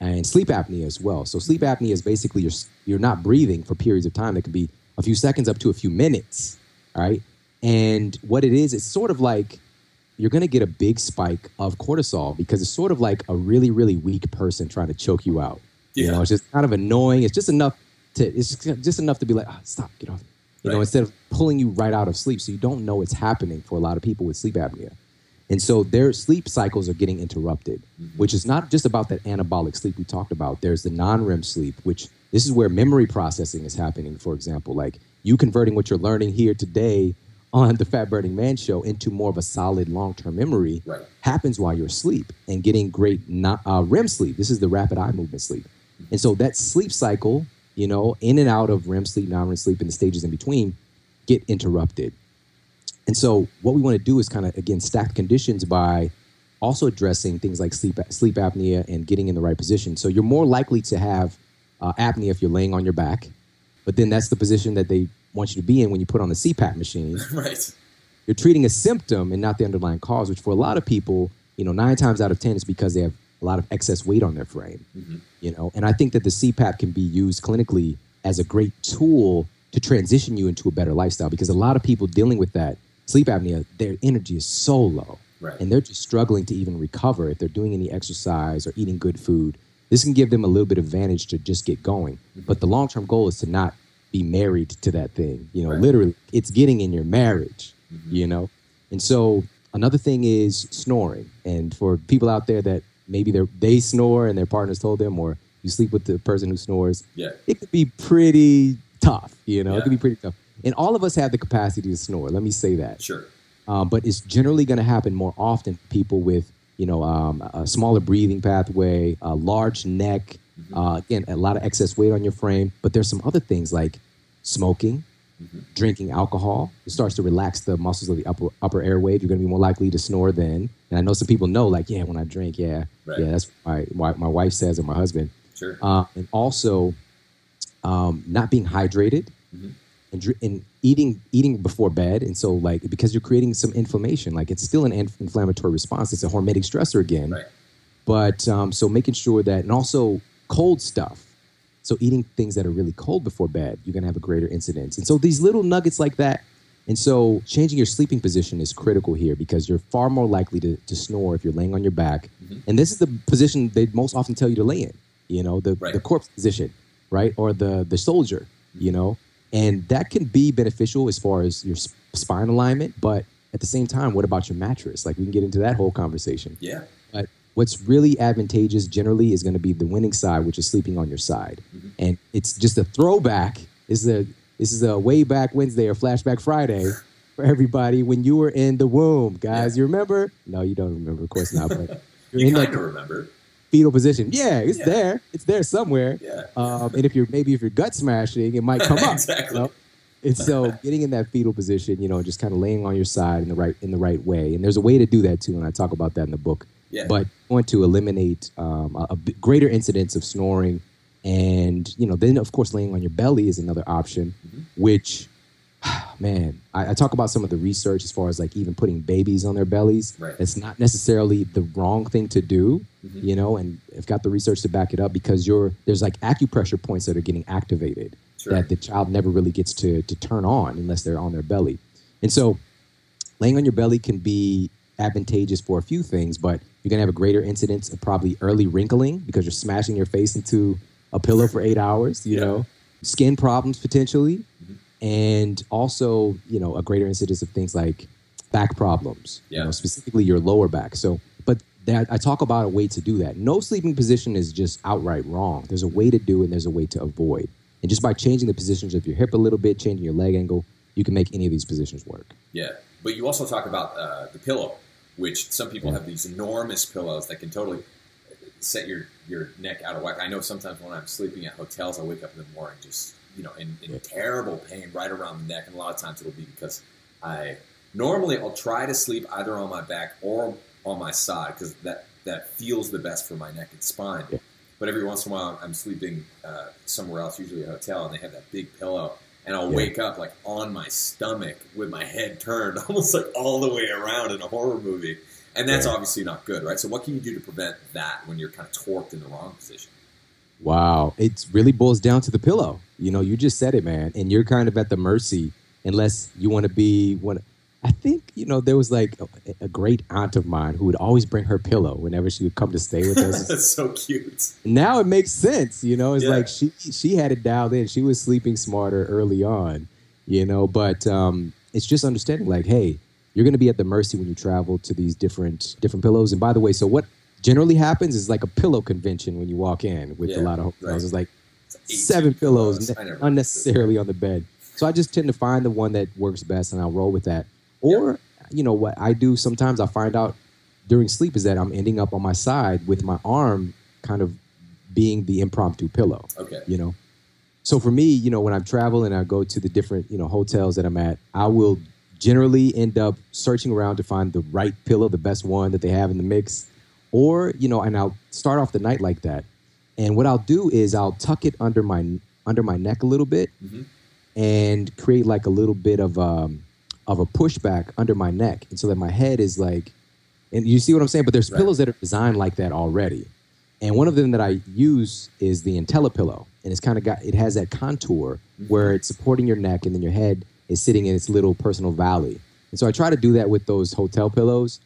and sleep apnea as well. So sleep apnea is basically you're you're not breathing for periods of time that can be a few seconds up to a few minutes. right? And what it is, it's sort of like you're going to get a big spike of cortisol because it's sort of like a really, really weak person trying to choke you out. Yeah. You know, it's just kind of annoying. It's just enough to, it's just enough to be like, oh, stop, get off. You right. know, instead of pulling you right out of sleep. So you don't know it's happening for a lot of people with sleep apnea. And so their sleep cycles are getting interrupted, mm-hmm. which is not just about that anabolic sleep we talked about. There's the non REM sleep, which this is where memory processing is happening, for example. Like you converting what you're learning here today on the Fat Burning Man show into more of a solid long term memory right. happens while you're asleep and getting great uh, REM sleep. This is the rapid eye movement sleep. And so that sleep cycle, you know, in and out of REM sleep, non REM sleep, and the stages in between get interrupted. And so what we want to do is kind of, again, stack conditions by also addressing things like sleep, sleep apnea and getting in the right position. So you're more likely to have uh, apnea if you're laying on your back, but then that's the position that they want you to be in when you put on the CPAP machine. [laughs] right. You're treating a symptom and not the underlying cause, which for a lot of people, you know, nine times out of ten is because they have a lot of excess weight on their frame. Mm-hmm. You know, and I think that the CPAP can be used clinically as a great tool to transition you into a better lifestyle because a lot of people dealing with that sleep apnea, their energy is so low. Right. And they're just struggling to even recover if they're doing any exercise or eating good food. This can give them a little bit of advantage to just get going. Mm-hmm. But the long term goal is to not be married to that thing. You know, right. literally, it's getting in your marriage, mm-hmm. you know? And so another thing is snoring. And for people out there that maybe they they snore and their partners told them, or you sleep with the person who snores, yeah. it could be pretty tough, you know? Yeah. It could be pretty tough. And all of us have the capacity to snore. Let me say that. Sure. Um, but it's generally going to happen more often people with, you know, um, a smaller breathing pathway, a large neck, Mm-hmm. Uh, again, a lot of excess weight on your frame. But there's some other things like smoking, mm-hmm. drinking alcohol. It starts to relax the muscles of the upper upper airway. You're going to be more likely to snore then. And I know some people know, like, yeah, when I drink, yeah, right. yeah, that's my, my my wife says or my husband. Sure. Uh, and also, um, not being hydrated. Mm-hmm. And, and, eating eating before bed and so like because you're creating some inflammation like it's still an inflammatory response it's a hormetic stressor again right. but um, so making sure that and also cold stuff. So eating things that are really cold before bed, you're gonna have a greater incidence. And so these little nuggets like that. And so changing your sleeping position is critical here because you're far more likely to, to snore if you're laying on your back. Mm-hmm. And this is the position they most often tell you to lay in, you know, the, right. the corpse position, right? Or the the soldier, you know. And that can be beneficial as far as your spine alignment, but at the same time, what about your mattress? Like we can get into that whole conversation. Yeah. But what's really advantageous generally is going to be the winning side, which is sleeping on your side. Mm-hmm. And it's just a throwback. Is the this is a way back Wednesday or flashback Friday [laughs] for everybody when you were in the womb, guys. Yeah. You remember? No, you don't remember, of course not. But [laughs] you in that remember fetal position. Yeah, it's yeah. there. It's there somewhere. Yeah. Um, and if you're maybe if you're gut smashing, it might come [laughs] up. exactly. You know? And so getting in that fetal position, you know, just kind of laying on your side in the right in the right way. And there's a way to do that too, and I talk about that in the book. Yeah. But want to eliminate um, a, a, greater incidence of snoring, and you know, then of course, laying on your belly is another option, mm-hmm. which. [sighs] Man, I, I, talk about some of the research as far as like even putting babies on their bellies. Right. It's not necessarily the wrong thing to do, mm-hmm. you know, and I've got the research to back it up because you're there's like acupressure points that are getting activated sure. that the child never really gets to to turn on unless they're on their belly. And so, laying on your belly can be advantageous for a few things, but you're gonna have a greater incidence of probably early wrinkling because you're smashing your face into a pillow for eight hours. You yeah. know, skin problems potentially. And also you know a greater incidence of things like back problems. Yeah. You know, specifically your lower back. So, but that I talk about a way to do that. No sleeping position is just outright wrong. There's a way to do it, and there's a way to avoid. And just by changing the positions of your hip a little bit, changing your leg angle, you can make any of these positions work. Yeah, but you also talk about uh, the pillow, which some people yeah. have these enormous pillows that can totally set your your neck out of whack. I know sometimes when I'm sleeping at hotels, I wake up in the morning just you know in, in terrible pain right around the neck, and a lot of times it'll be because I normally I'll try to sleep either on my back or on my side because that that feels the best for my neck and spine. Yeah. But every once in a while, I'm sleeping uh, somewhere else, usually a hotel, and they have that big pillow, and I'll yeah. wake up like on my stomach with my head turned, [laughs] almost like all the way around in a horror movie, and that's yeah. obviously not good, right? So, what can you do to prevent that when you're kind of torqued in the wrong position? Wow, it really boils down to the pillow. You know, you just said it, man, and you're kind of at the mercy unless you want to be one I think you know there was like a, a, great aunt of mine who would always bring her pillow whenever she would come to stay with us. [laughs] That's so cute. Now it makes sense, you know. It's yeah. like she she had it dialed in. She was sleeping smarter early on, you know. But um, it's just understanding, like, hey, you're going to be at the mercy when you travel to these different different pillows. And by the way, so what generally happens is like a pillow convention when you walk in with yeah, a lot of hotels. Right. It's like seven pillows, unnecessarily on the bed. So I just tend to find the one that works best, and I'll roll with that. Or, you know, what I do sometimes I find out during sleep is that I'm ending up on my side with my arm kind of being the impromptu pillow. Okay. You know? So for me, you know, when I travel and I go to the different, you know, hotels that I'm at, I will generally end up searching around to find the right pillow, the best one that they have in the mix. Or, you know, and I'll start off the night like that. And what I'll do is I'll tuck it under my under my neck a little bit mm-hmm. and create like a little bit of um, of a pushback under my neck, and so that my head is like, and you see what I'm saying. But there's right. pillows that are designed like that already, and one of them that I use is the IntelliPillow, and it's kind of got it has that contour mm-hmm. where it's supporting your neck, and then your head is sitting in its little personal valley. And so I try to do that with those hotel pillows.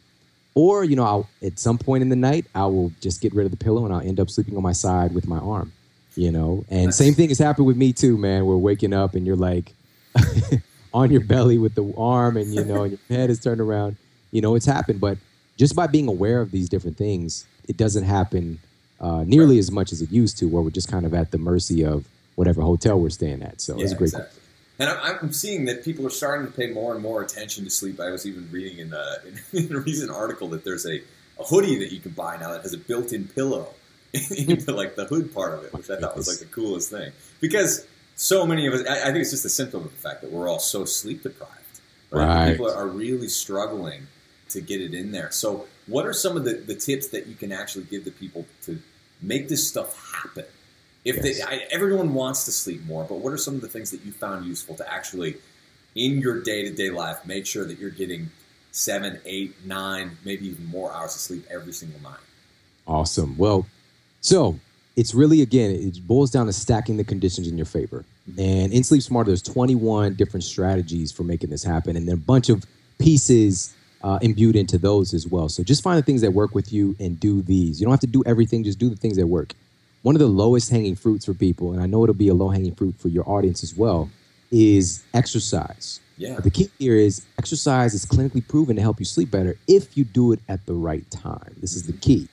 Or, you know, I'll, at some point in the night, I will just get rid of the pillow and I'll end up sleeping on my side with my arm, you know? And nice. same thing has happened with me too, man. We're waking up and you're like, [laughs] on your belly with the arm and you know and your head is turned around you know it's happened but just by being aware of these different things it doesn't happen uh, nearly right. as much as it used to where we're just kind of at the mercy of whatever hotel we're staying at so yeah, it's a great exactly. And I'm seeing that people are starting to pay more and more attention to sleep. I was even reading in, uh, a, [laughs] in a recent article that there's a, a hoodie that you can buy now that has a built-in pillow [laughs] into like the hood part of it, which I thought was like the coolest thing. Because so many of us, I, I, think it's just a symptom of the fact that we're all so sleep deprived. Right? right. People are really struggling to get it in there. So, what are some of the, the tips that you can actually give the people to make this stuff happen? If yes. they, I, everyone wants to sleep more, but what are some of the things that you found useful to actually, in your day to day life, make sure that you're getting seven, eight, nine, maybe even more hours of sleep every single night? Awesome. Well, so it's really again it boils down to stacking the conditions in your favor and in sleep smarter there's 21 different strategies for making this happen and then a bunch of pieces uh, imbued into those as well so just find the things that work with you and do these you don't have to do everything just do the things that work one of the lowest hanging fruits for people and i know it'll be a low hanging fruit for your audience as well is exercise yeah. But the key here is exercise is clinically proven to help you sleep better if you do it at the right time. This is the key.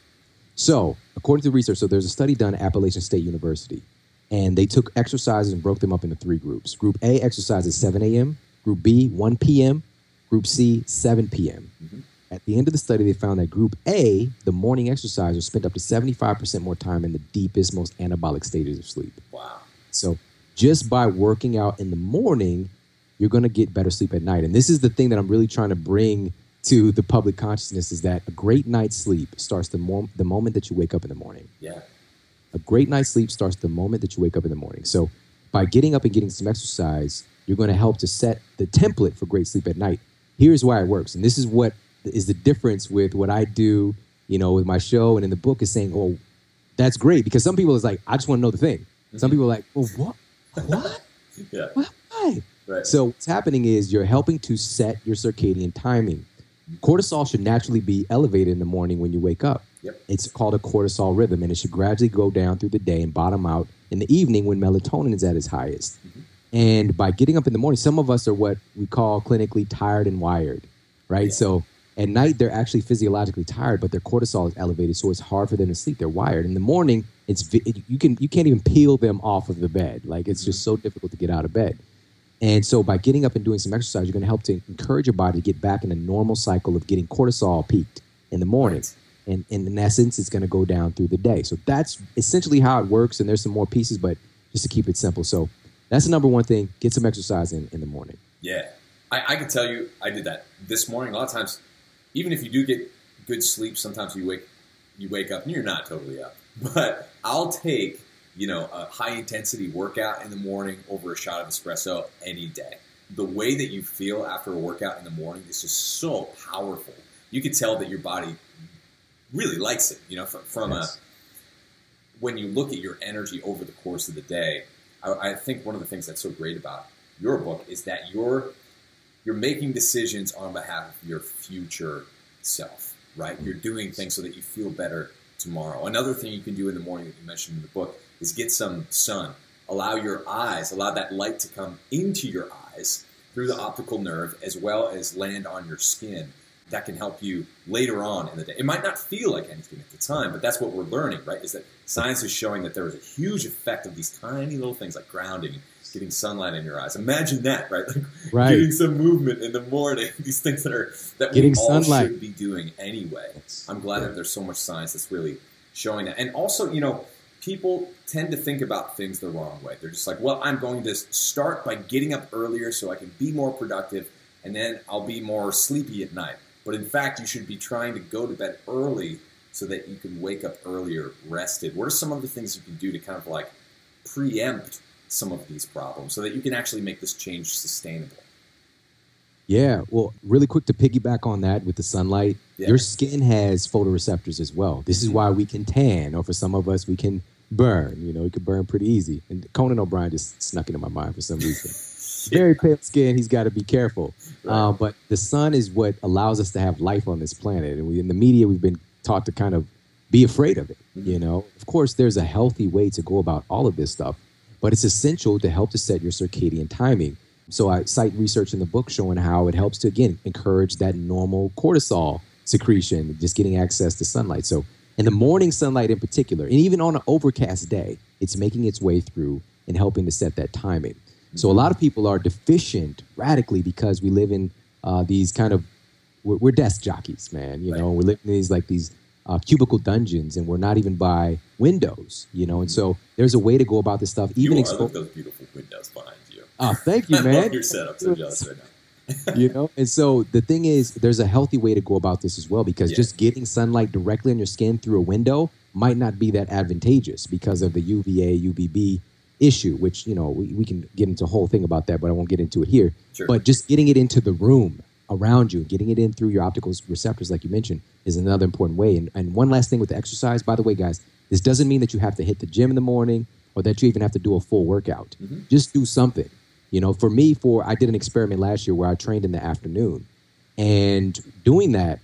So, according to research, so there's a study done at Appalachian State University, and they took exercises and broke them up into three groups. Group A exercises 7 a.m., Group B 1 p.m., Group C 7 p.m. Mm-hmm. At the end of the study, they found that Group A, the morning exercisers, spent up to 75% more time in the deepest, most anabolic stages of sleep. Wow. So, just by working out in the morning, you're going to get better sleep at night. And this is the thing that I'm really trying to bring to the public consciousness is that a great night's sleep starts the, mo- the moment that you wake up in the morning. Yeah. A great night's sleep starts the moment that you wake up in the morning. So by getting up and getting some exercise, you're going to help to set the template for great sleep at night. Here's why it works. And this is what is the difference with what I do, you know, with my show and in the book is saying, oh, that's great. Because some people is like, I just want to know the thing. Mm-hmm. Some people are like, well, what? What? [laughs] yeah. Why? Right. So what's happening is you're helping to set your circadian timing. Cortisol should naturally be elevated in the morning when you wake up. Yep. It's called a cortisol rhythm, and it should gradually go down through the day and bottom out in the evening when melatonin is at its highest. Mhm. And by getting up in the morning, some of us are what we call clinically tired and wired, right? Yeah. So at night they're actually physiologically tired, but their cortisol is elevated, so it's hard for them to sleep. They're wired. In the morning, it's you can you can't even peel them off of the bed. Like it's just mm-hmm. so difficult to get out of bed. And so by getting up and doing some exercise, you're going to help to encourage your body to get back in a normal cycle of getting cortisol peaked in the morning. Right. And, and in essence, it's going to go down through the day. So that's essentially how it works. And there's some more pieces, but just to keep it simple. So that's the number one thing. Get some exercise in in the morning. Yeah, I, I can tell you, I did that this morning. A lot of times, even if you do get good sleep, sometimes you wake you wake up and you're not totally up. [laughs] But I'll take you know a high intensity workout in the morning over a shot of espresso any day. The way that you feel after a workout in the morning is just so powerful. You can tell that your body really likes it. You know, from, from Yes. a when you look at your energy over the course of the day, I, I think one of the things that's so great about your book is that you're you're making decisions on behalf of your future self, right? You're doing things so that you feel better tomorrow. Another thing you can do in the morning that you mentioned in the book is get some sun. Allow your eyes, allow that light to come into your eyes through the optical nerve as well as land on your skin. That can help you later on in the day. It might not feel like anything at the time, but that's what we're learning, right? Is that science is showing that there is a huge effect of these tiny little things like grounding, getting sunlight in your eyes. Imagine that, right? Like Right. getting some movement in the morning. [laughs] These things that are that Getting we all sunlight. should be doing anyway. I'm glad that there's so much science that's really showing that. And also, you know, people tend to think about things the wrong way. They're just like, well, I'm going to start by getting up earlier so I can be more productive, and then I'll be more sleepy at night. But in fact, you should be trying to go to bed early so that you can wake up earlier, rested. What are some of the things you can do to kind of like preempt some of these problems so that you can actually make this change sustainable? Yeah, well, really quick to piggyback on that with the sunlight, Yeah. your skin has photoreceptors as well. This is why we can tan, or for some of us, we can burn. You know, we can burn pretty easy. And Conan O'Brien just snuck into my mind for some reason. [laughs] Very pale skin, he's got to be careful. Uh, but the sun is what allows us to have life on this planet. And we, in the media, we've been taught to kind of be afraid of it. You know, of course, there's a healthy way to go about all of this stuff, but it's essential to help to set your circadian timing. So I cite research in the book showing how it helps to again encourage that normal cortisol secretion, just getting access to sunlight. So in the morning sunlight in particular, and even on an overcast day, it's making its way through and helping to set that timing. So a lot of people are deficient radically because we live in uh, these kind of we're, we're desk jockeys, man. You know, we're living in these like these uh, cubicle dungeons, and we're not even by windows. You know, and so there's a way to go about this stuff. Even you expo- look at those beautiful windows behind you. Oh, thank you, [laughs] man. your setup. So jealous right now. [laughs] you know and so the thing is there's a healthy way to go about this as well because Yeah. just getting sunlight directly on your skin through a window might not be that advantageous because of the uva uvb issue which you know we, we can get into a whole thing about that but i won't get into it here Sure. but just getting it into the room around you getting it in through your optical receptors like you mentioned is another important way and, and one last thing with the exercise by the way guys this doesn't mean that you have to hit the gym in the morning or that you even have to do a full workout Mhm. just do something you know, for me, for I did an experiment last year where I trained in the afternoon, and doing that,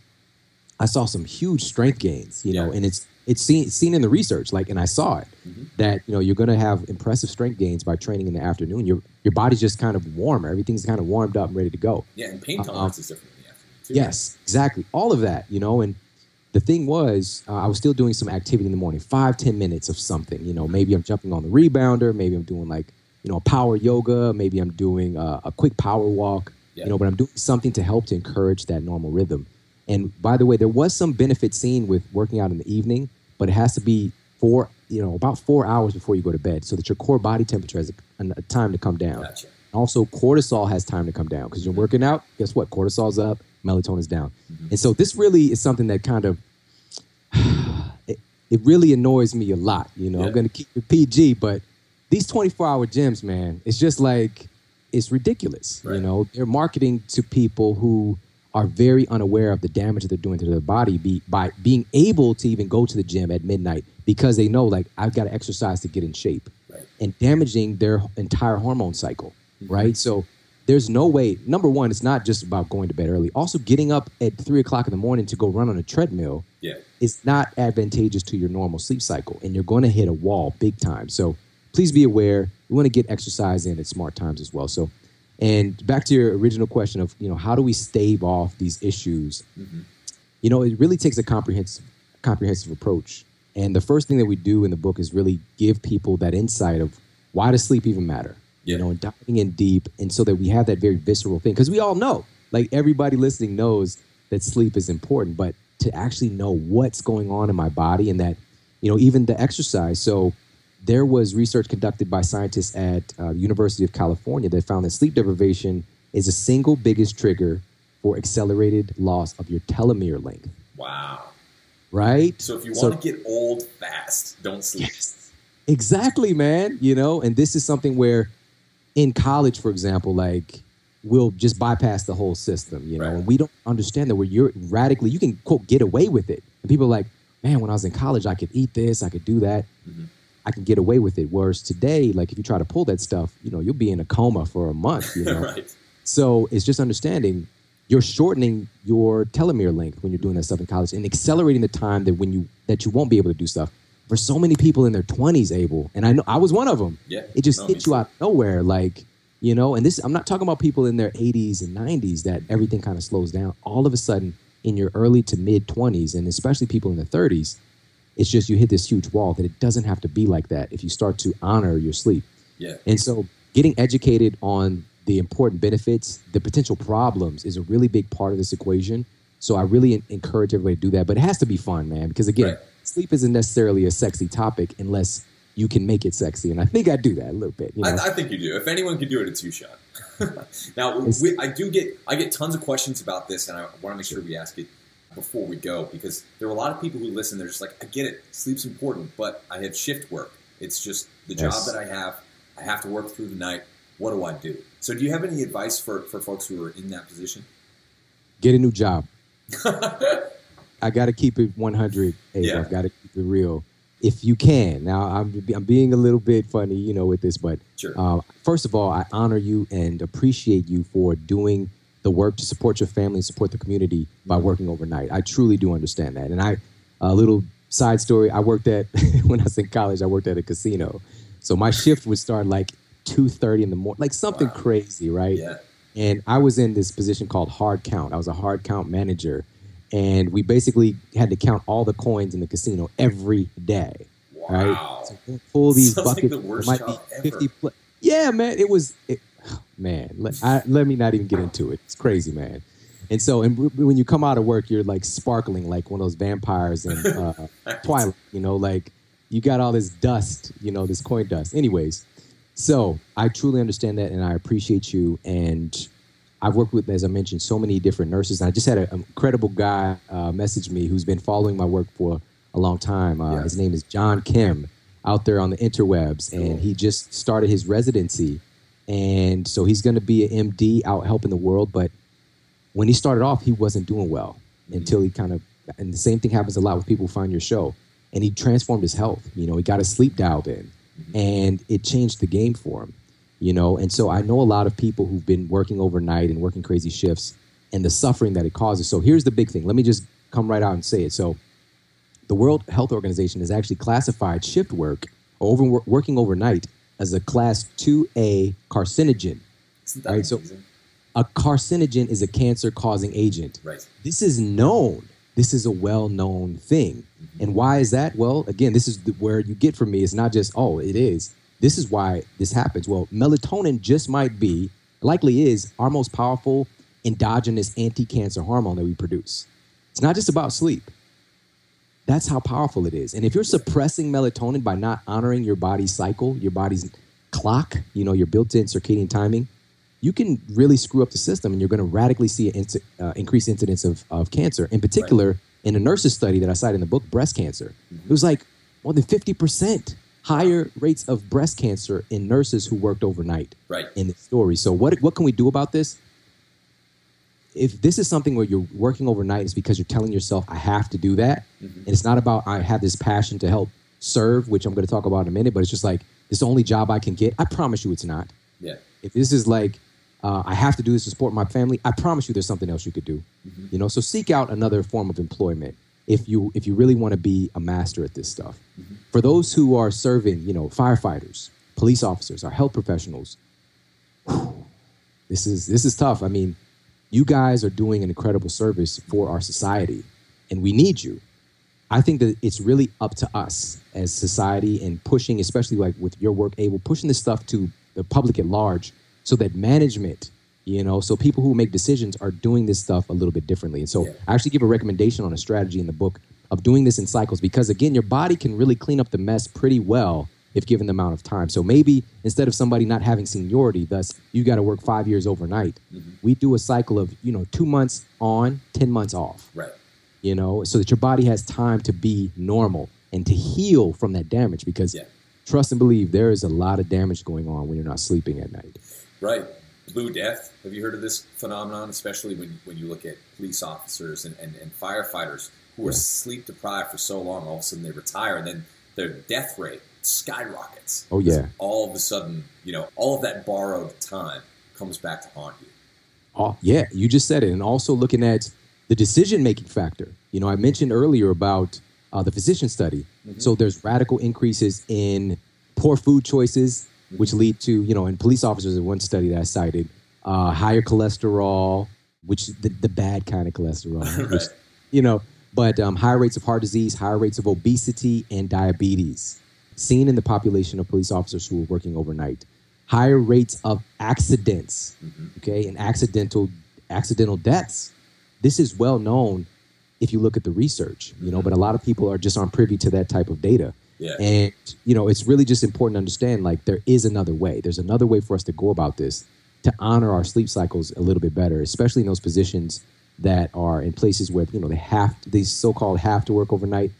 I saw some huge strength gains. You know, and it's it's seen seen in the research, like, and I saw it Mhm. that you know you're going to have impressive strength gains by training in the afternoon. Your your body's just kind of warmer, everything's kind of warmed up and ready to go. Yeah, and pain Uh, tolerance is different in the afternoon too. Yes, exactly. All of that, you know, and the thing was, uh, I was still doing some activity in the morning, five, ten minutes of something. You know, maybe I'm jumping on the rebounder, maybe I'm doing like, you know, power yoga, maybe I'm doing uh, a quick power walk, Yeah. you know, but I'm doing something to help to encourage that normal rhythm. And by the way, there was some benefit seen with working out in the evening, but it has to be four, you know, about four hours before you go to bed so that your core body temperature has a, a time to come down. Gotcha. Also, cortisol has time to come down because you're mm-hmm. working out. Guess what? Cortisol's up, melatonin's down, mm-hmm. and so this really is something that kind of [sighs] it, it really annoys me a lot. You know, Yeah. I'm going to keep it PG, but these 24 hour gyms, man, it's just like it's ridiculous. You know, they're marketing to people who are very unaware of the damage that they're doing to their body be, by being able to even go to the gym at midnight because they know, like, I've got to exercise to get in shape. right. and damaging their entire hormone cycle, mm-hmm. right? So there's no way. Number one, it's not just about going to bed early. Also, getting up at three o'clock in the morning to go run on a treadmill yeah. is not advantageous to your normal sleep cycle, and you're going to hit a wall big time. So please be aware. We want to get exercise in at smart times as well. So, and back to your original question of you know how do we stave off these issues? Mm-hmm. You know, it really takes a comprehensive comprehensive approach. And the first thing that we do in the book is really give people that insight of why does sleep even matter? yeah. you know, and diving in deep, and so that we have that very visceral thing. Because we all know, like everybody listening knows that sleep is important, but to actually know what's going on in my body and that, you know, even the exercise. So there was research conducted by scientists at uh, University of California that found that sleep deprivation is the single biggest trigger for accelerated loss of your telomere length. Wow. Right? So if you want to get old fast, don't sleep. Yes. Exactly, man. You know, and this is something where in college, for example, like we'll just bypass the whole system, you know, right. and we don't understand that where you're radically, you can quote get away with it. And people are like, man, when I was in college, I could eat this, I could do that, mm-hmm. I can get away with it. Whereas today, like if you try to pull that stuff, you know, you'll be in a coma for a month, you [laughs] know. right. So it's just understanding you're shortening your telomere length when you're doing that stuff in college and accelerating the time that when you that you won't be able to do stuff for so many people in their 20s able and i know i was one of them yeah it just no, hit you out of nowhere like you know and this i'm not talking about people in their 80s and 90s that everything kind of slows down all of a sudden in your early to mid 20s and especially people in the 30s it's just you hit this huge wall that it doesn't have to be like that if you start to honor your sleep yeah and so getting educated on the important benefits the potential problems is a really big part of this equation so i really encourage everybody to do that but it has to be fun man because again right sleep isn't necessarily a sexy topic unless you can make it sexy. And I think I do that a little bit. You know? I, I, think you do. If anyone can do it, it's you, Shawn. [laughs] now, we, I do get I get tons of questions about this, and I want to make sure we ask it before we go because there are a lot of people who listen. They're just like, I get it, sleep's important, but I have shift work. It's just the job that I have. I have to work through the night. What do I do? So, do you have any advice for for folks who are in that position? Get a new job. [laughs] I got to keep it 100. Yeah. I've got to keep it real. If you can. Now, I'm, I'm being a little bit funny, you know, with this, but sure. uh, first of all, I honor you and appreciate you for doing the work to support your family and support the community by working overnight. I truly do understand that. And I, a little side story, I worked at, [laughs] when I was in college, I worked at a casino. So my shift would start like 2.30 in the morning, like something wow. crazy, right? Yeah. And I was in this position called hard count. I was a hard count manager and we basically had to count all the coins in the casino every day. Wow. Right? So pull these Sounds buckets. Like the worst might be 50 pl- Yeah, man. It was, it, man. Let, I, let me not even get into it. It's crazy, man. And so, and when you come out of work, you're like sparkling like one of those vampires in uh, [laughs] Twilight. You know, like you got all this dust. You know, this coin dust. Anyways, so I truly understand that, and I appreciate you. And I've worked with, as I mentioned, so many different nurses. And I just had an incredible guy uh, message me who's been following my work for a long time. Uh, yeah. His name is John Kim out there on the interwebs, and he just started his residency. And so he's going to be an MD out helping the world. But when he started off, he wasn't doing well until he kind of, and the same thing happens a lot with people who find your show. And he transformed his health. You know, he got his sleep dialed in, and it changed the game for him you know and so i know a lot of people who've been working overnight and working crazy shifts and the suffering that it causes so here's the big thing let me just come right out and say it so the world health organization has actually classified shift work over, working overnight as a class 2a carcinogen right? So a carcinogen is a cancer causing agent. Right. This is known. This is a well-known thing. Mm-hmm. and why is that? Well again this is the, where you get from me. It's not just oh it is. This is why this happens. Well, melatonin just might be, likely is, our most powerful endogenous anti cancer hormone that we produce. It's not just about sleep. That's how powerful it is. And if you're suppressing melatonin by not honoring your body's cycle, your body's clock, you know, your built in circadian timing, you can really screw up the system and you're going to radically see an uh, increased incidence of, of cancer. In particular, right. in a nurse's study that I cited in the book, breast cancer, mm-hmm. it was like more than 50% higher rates of breast cancer in nurses who worked overnight. Right. In the story. So what what can we do about this? If this is something where you're working overnight, it's because you're telling yourself, I have to do that. Mm-hmm. And it's not about I have this passion to help serve, which I'm going to talk about in a minute, but it's just like this is the only job I can get, I promise you it's not. Yeah. If this is like, uh, I have to do this to support my family, I promise you there's something else you could do. Mm-hmm. You know, so seek out another form of employment if you if you really want to be a master at this stuff. Mm-hmm. For those who are serving, you know, firefighters, police officers, our health professionals, whew, this is this is tough. I mean, you guys are doing an incredible service for our society, and we need you. I think that it's really up to us as society and pushing, especially like with your work, Abel pushing this stuff to the public at large, so that management, you know, so people who make decisions are doing this stuff a little bit differently. And so, yeah. I actually give a recommendation on a strategy in the book of doing this in cycles because, again, your body can really clean up the mess pretty well if given the amount of time. So maybe instead of somebody not having seniority, thus you got to work five years overnight, mm-hmm. we do a cycle of, you know, two months on, 10 months off. Right. You know, so that your body has time to be normal and to heal from that damage because yeah. trust and believe there is a lot of damage going on when you're not sleeping at night. Right. Blue death. Have you heard of this phenomenon, especially when, when you look at police officers and, and, and firefighters who are sleep deprived for so long, all of a sudden they retire and then their death rate skyrockets. Oh yeah. All of a sudden, you know, all of that borrowed time comes back to haunt you. Oh yeah, you just said it, and also looking at the decision making factor. You know, I mentioned earlier about uh, the physician study. Mm-hmm. So there's radical increases in poor food choices, mm-hmm. which lead to you know, in police officers in one study that I cited, uh, higher cholesterol, which the, the bad kind of cholesterol, [laughs] right. which, you know, but um, higher rates of heart disease, higher rates of obesity and diabetes seen in the population of police officers who are working overnight. Higher rates of accidents, mm-hmm. okay, and accidental accidental deaths. This is well known if you look at the research, you know, mm-hmm. but a lot of people are just aren't privy to that type of data. Yeah. And you know, it's really just important to understand like there is another way. There's another way for us to go about this to honor our sleep cycles a little bit better, especially in those positions that are in places where you know they have these so-called have to work overnight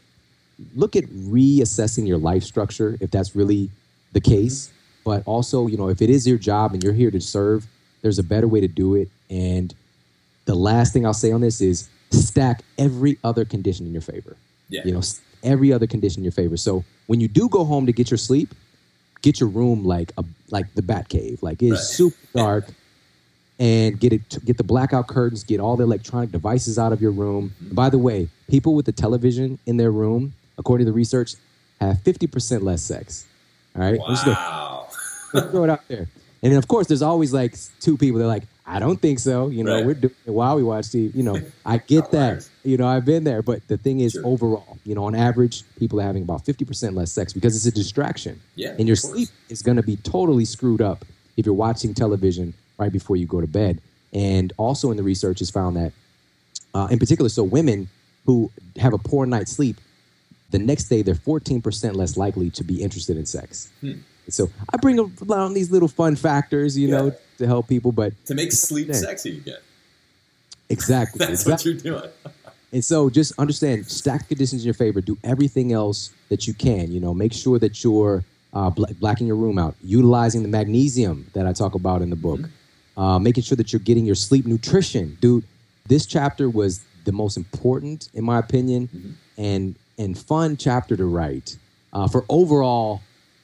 look at reassessing your life structure if that's really the case. Mm-hmm. But also, you know, if it is your job and you're here to serve, there's a better way to do it. And the last thing I'll say on this is stack every other condition in your favor. Yeah. You know, every other condition in your favor. So when you do go home to get your sleep, get your room like a like the Bat Cave, like it's right. super dark, and get it get the blackout curtains, get all the electronic devices out of your room. Mm-hmm. By the way, people with the television in their room according to the research, have 50% less sex. All right? Wow. Let's throw it out there. And then, of course, there's always like two people that are like, I don't think so. You know, right. we're doing it while we watch TV. You know, I get that. You know, I've been there. But the thing is, sure. overall, you know, on average, people are having about 50% less sex because it's a distraction. Yeah. And your sleep is going to be totally screwed up if you're watching television right before you go to bed. And also in the research has found that, uh, in particular, so women who have a poor night's sleep the next day they're 14% less likely to be interested in sex. Hmm. So I bring around these little fun factors, you yeah. know, to help people, but to make sleep sexy again. Exactly. [laughs] That's exactly. what you're doing. [laughs] and so just understand, stack the conditions in your favor. Do everything else that you can. You know, make sure that you're uh, blacking your room out, utilizing the magnesium that I talk about in the book, mm-hmm. uh, making sure that you're getting your sleep nutrition, dude. This chapter was the most important, in my opinion, mm-hmm. and and fun chapter to write uh, for overall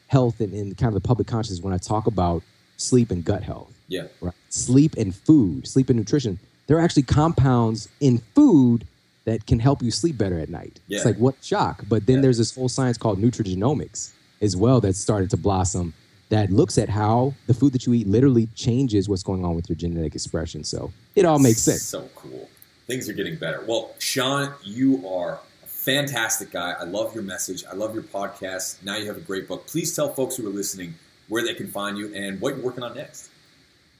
health and, and kind of the public consciousness when I talk about sleep and gut health. Yeah. Right. Sleep and food, sleep and nutrition. There are actually compounds in food that can help you sleep better at night. Yeah. It's like what shock. But then yeah. there's this whole science called nutrigenomics as well that's started to blossom that looks at how the food that you eat literally changes what's going on with your genetic expression. So it all makes sense. So cool. Things are getting better. Well, Shawn, you are fantastic guy. I love your message. I love your podcast. Now you have a great book. Please tell folks who are listening where they can find you and what you're working on next.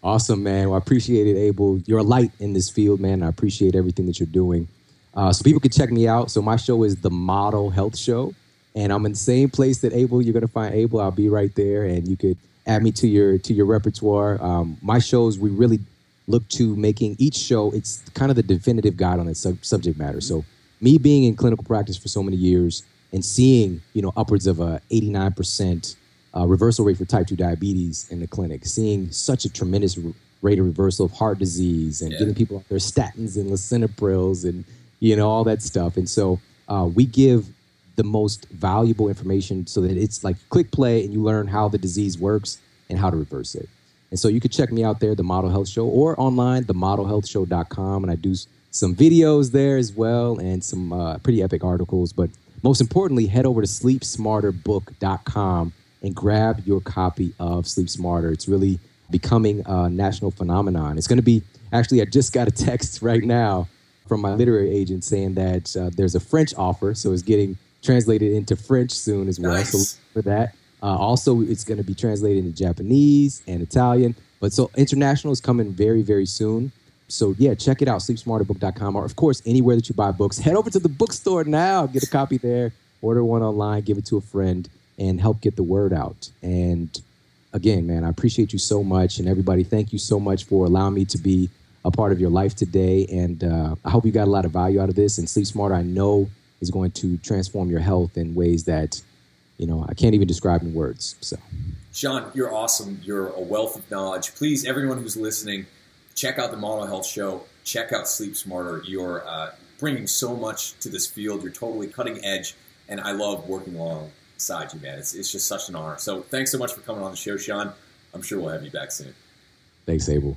Awesome, man. Well, I appreciate it, Abel. You're a light in this field, man. I appreciate everything that you're doing. Uh, so people can check me out. So my show is the Model Health Show, and I'm in the same place that Abel. You're gonna find Abel. I'll be right there, and you could add me to your to your repertoire. Um, my shows, we really look to making each show. It's kind of the definitive guide on its sub- subject matter. So me being in clinical practice for so many years and seeing, you know, upwards of a 89% uh, reversal rate for type 2 diabetes in the clinic, seeing such a tremendous rate of reversal of heart disease and yeah. getting people off their statins and lisinoprils and, you know, all that stuff. And so uh, we give the most valuable information so that it's like click play and you learn how the disease works and how to reverse it. And so you can check me out there, The Model Health Show, or online, themodelhealthshow.com. And I do some videos there as well and some uh, pretty epic articles. But most importantly, head over to sleepsmarterbook.com and grab your copy of Sleep Smarter. It's really becoming a national phenomenon. It's going to be actually, I just got a text [laughs] right now from my literary agent saying that uh, there's a French offer. So it's getting translated into French soon as well. Nice. So for that. Uh, also, it's going to be translated into Japanese and Italian. But so international is coming very, very soon. So yeah, check it out, sleepsmarterbook.com, or of course, anywhere that you buy books. Head over to the bookstore now, get a copy there, order one online, give it to a friend, and help get the word out. And again, man, I appreciate you so much. And everybody, thank you so much for allowing me to be a part of your life today. And uh, I hope you got a lot of value out of this. And Sleep Smarter, I know, is going to transform your health in ways that you know, I can't even describe in words. So, Shawn, you're awesome. You're a wealth of knowledge. Please, everyone who's listening, check out the Model Health Show. Check out Sleep Smarter. You're uh, bringing so much to this field. You're totally cutting edge, and I love working alongside you, man. It's, it's just such an honor. So, thanks so much for coming on the show, Shawn. I'm sure we'll have you back soon. Thanks, Abel.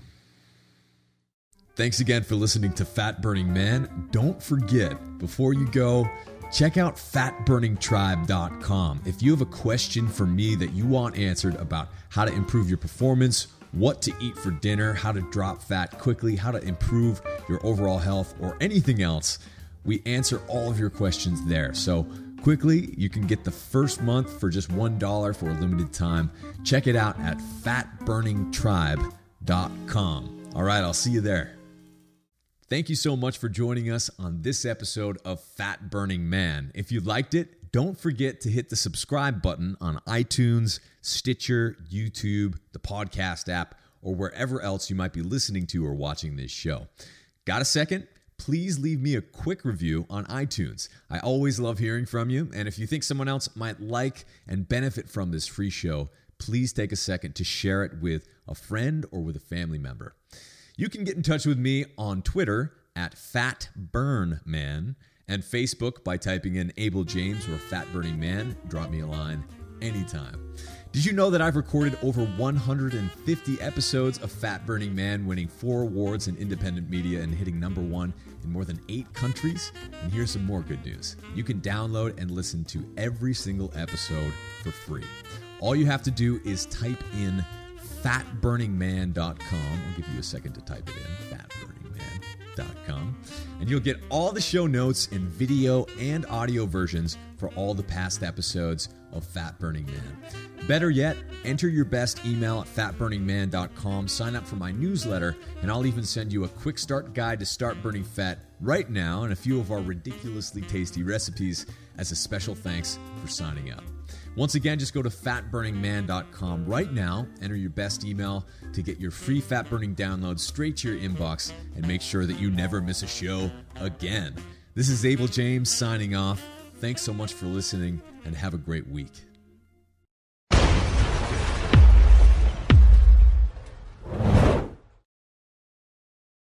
Thanks again for listening to Fat Burning Man. Don't forget, before you go, check out fatburningtribe.com. If you have a question for me that you want answered about how to improve your performance, what to eat for dinner, how to drop fat quickly, how to improve your overall health, or anything else, we answer all of your questions there. So, quickly, you can get the first month for just $1 for a limited time. Check it out at fatburningtribe.com. All right, I'll see you there. Thank you so much for joining us on this episode of Fat Burning Man. If you liked it, don't forget to hit the subscribe button on iTunes, Stitcher, YouTube, the podcast app, or wherever else you might be listening to or watching this show. Got a second? Please leave me a quick review on iTunes. I always love hearing from you, and if you think someone else might like and benefit from this free show, please take a second to share it with a friend or with a family member. You can get in touch with me on Twitter at FatBurnMan and Facebook by typing in Abel James or Fat Burning Man. Drop me a line anytime. Did you know that I've recorded over 150 episodes of Fat Burning Man, winning four awards in independent media and hitting number one in more than eight countries? And here's some more good news you can download and listen to every single episode for free. All you have to do is type in fatburningman.com. I'll give you a second to type it in And you'll get all the show notes in video and audio versions for all the past episodes of Fat Burning Man. Better yet, enter your best email at fatburningman.com, sign up for my newsletter, and I'll even send you a quick start guide to start burning fat right now and a few of our ridiculously tasty recipes as a special thanks for signing up. Once again, just go to fatburningman.com right now, enter your best email to get your free fat burning download straight to your inbox, and make sure that you never miss a show again. This is Abel James signing off. Thanks so much for listening, and have a great week.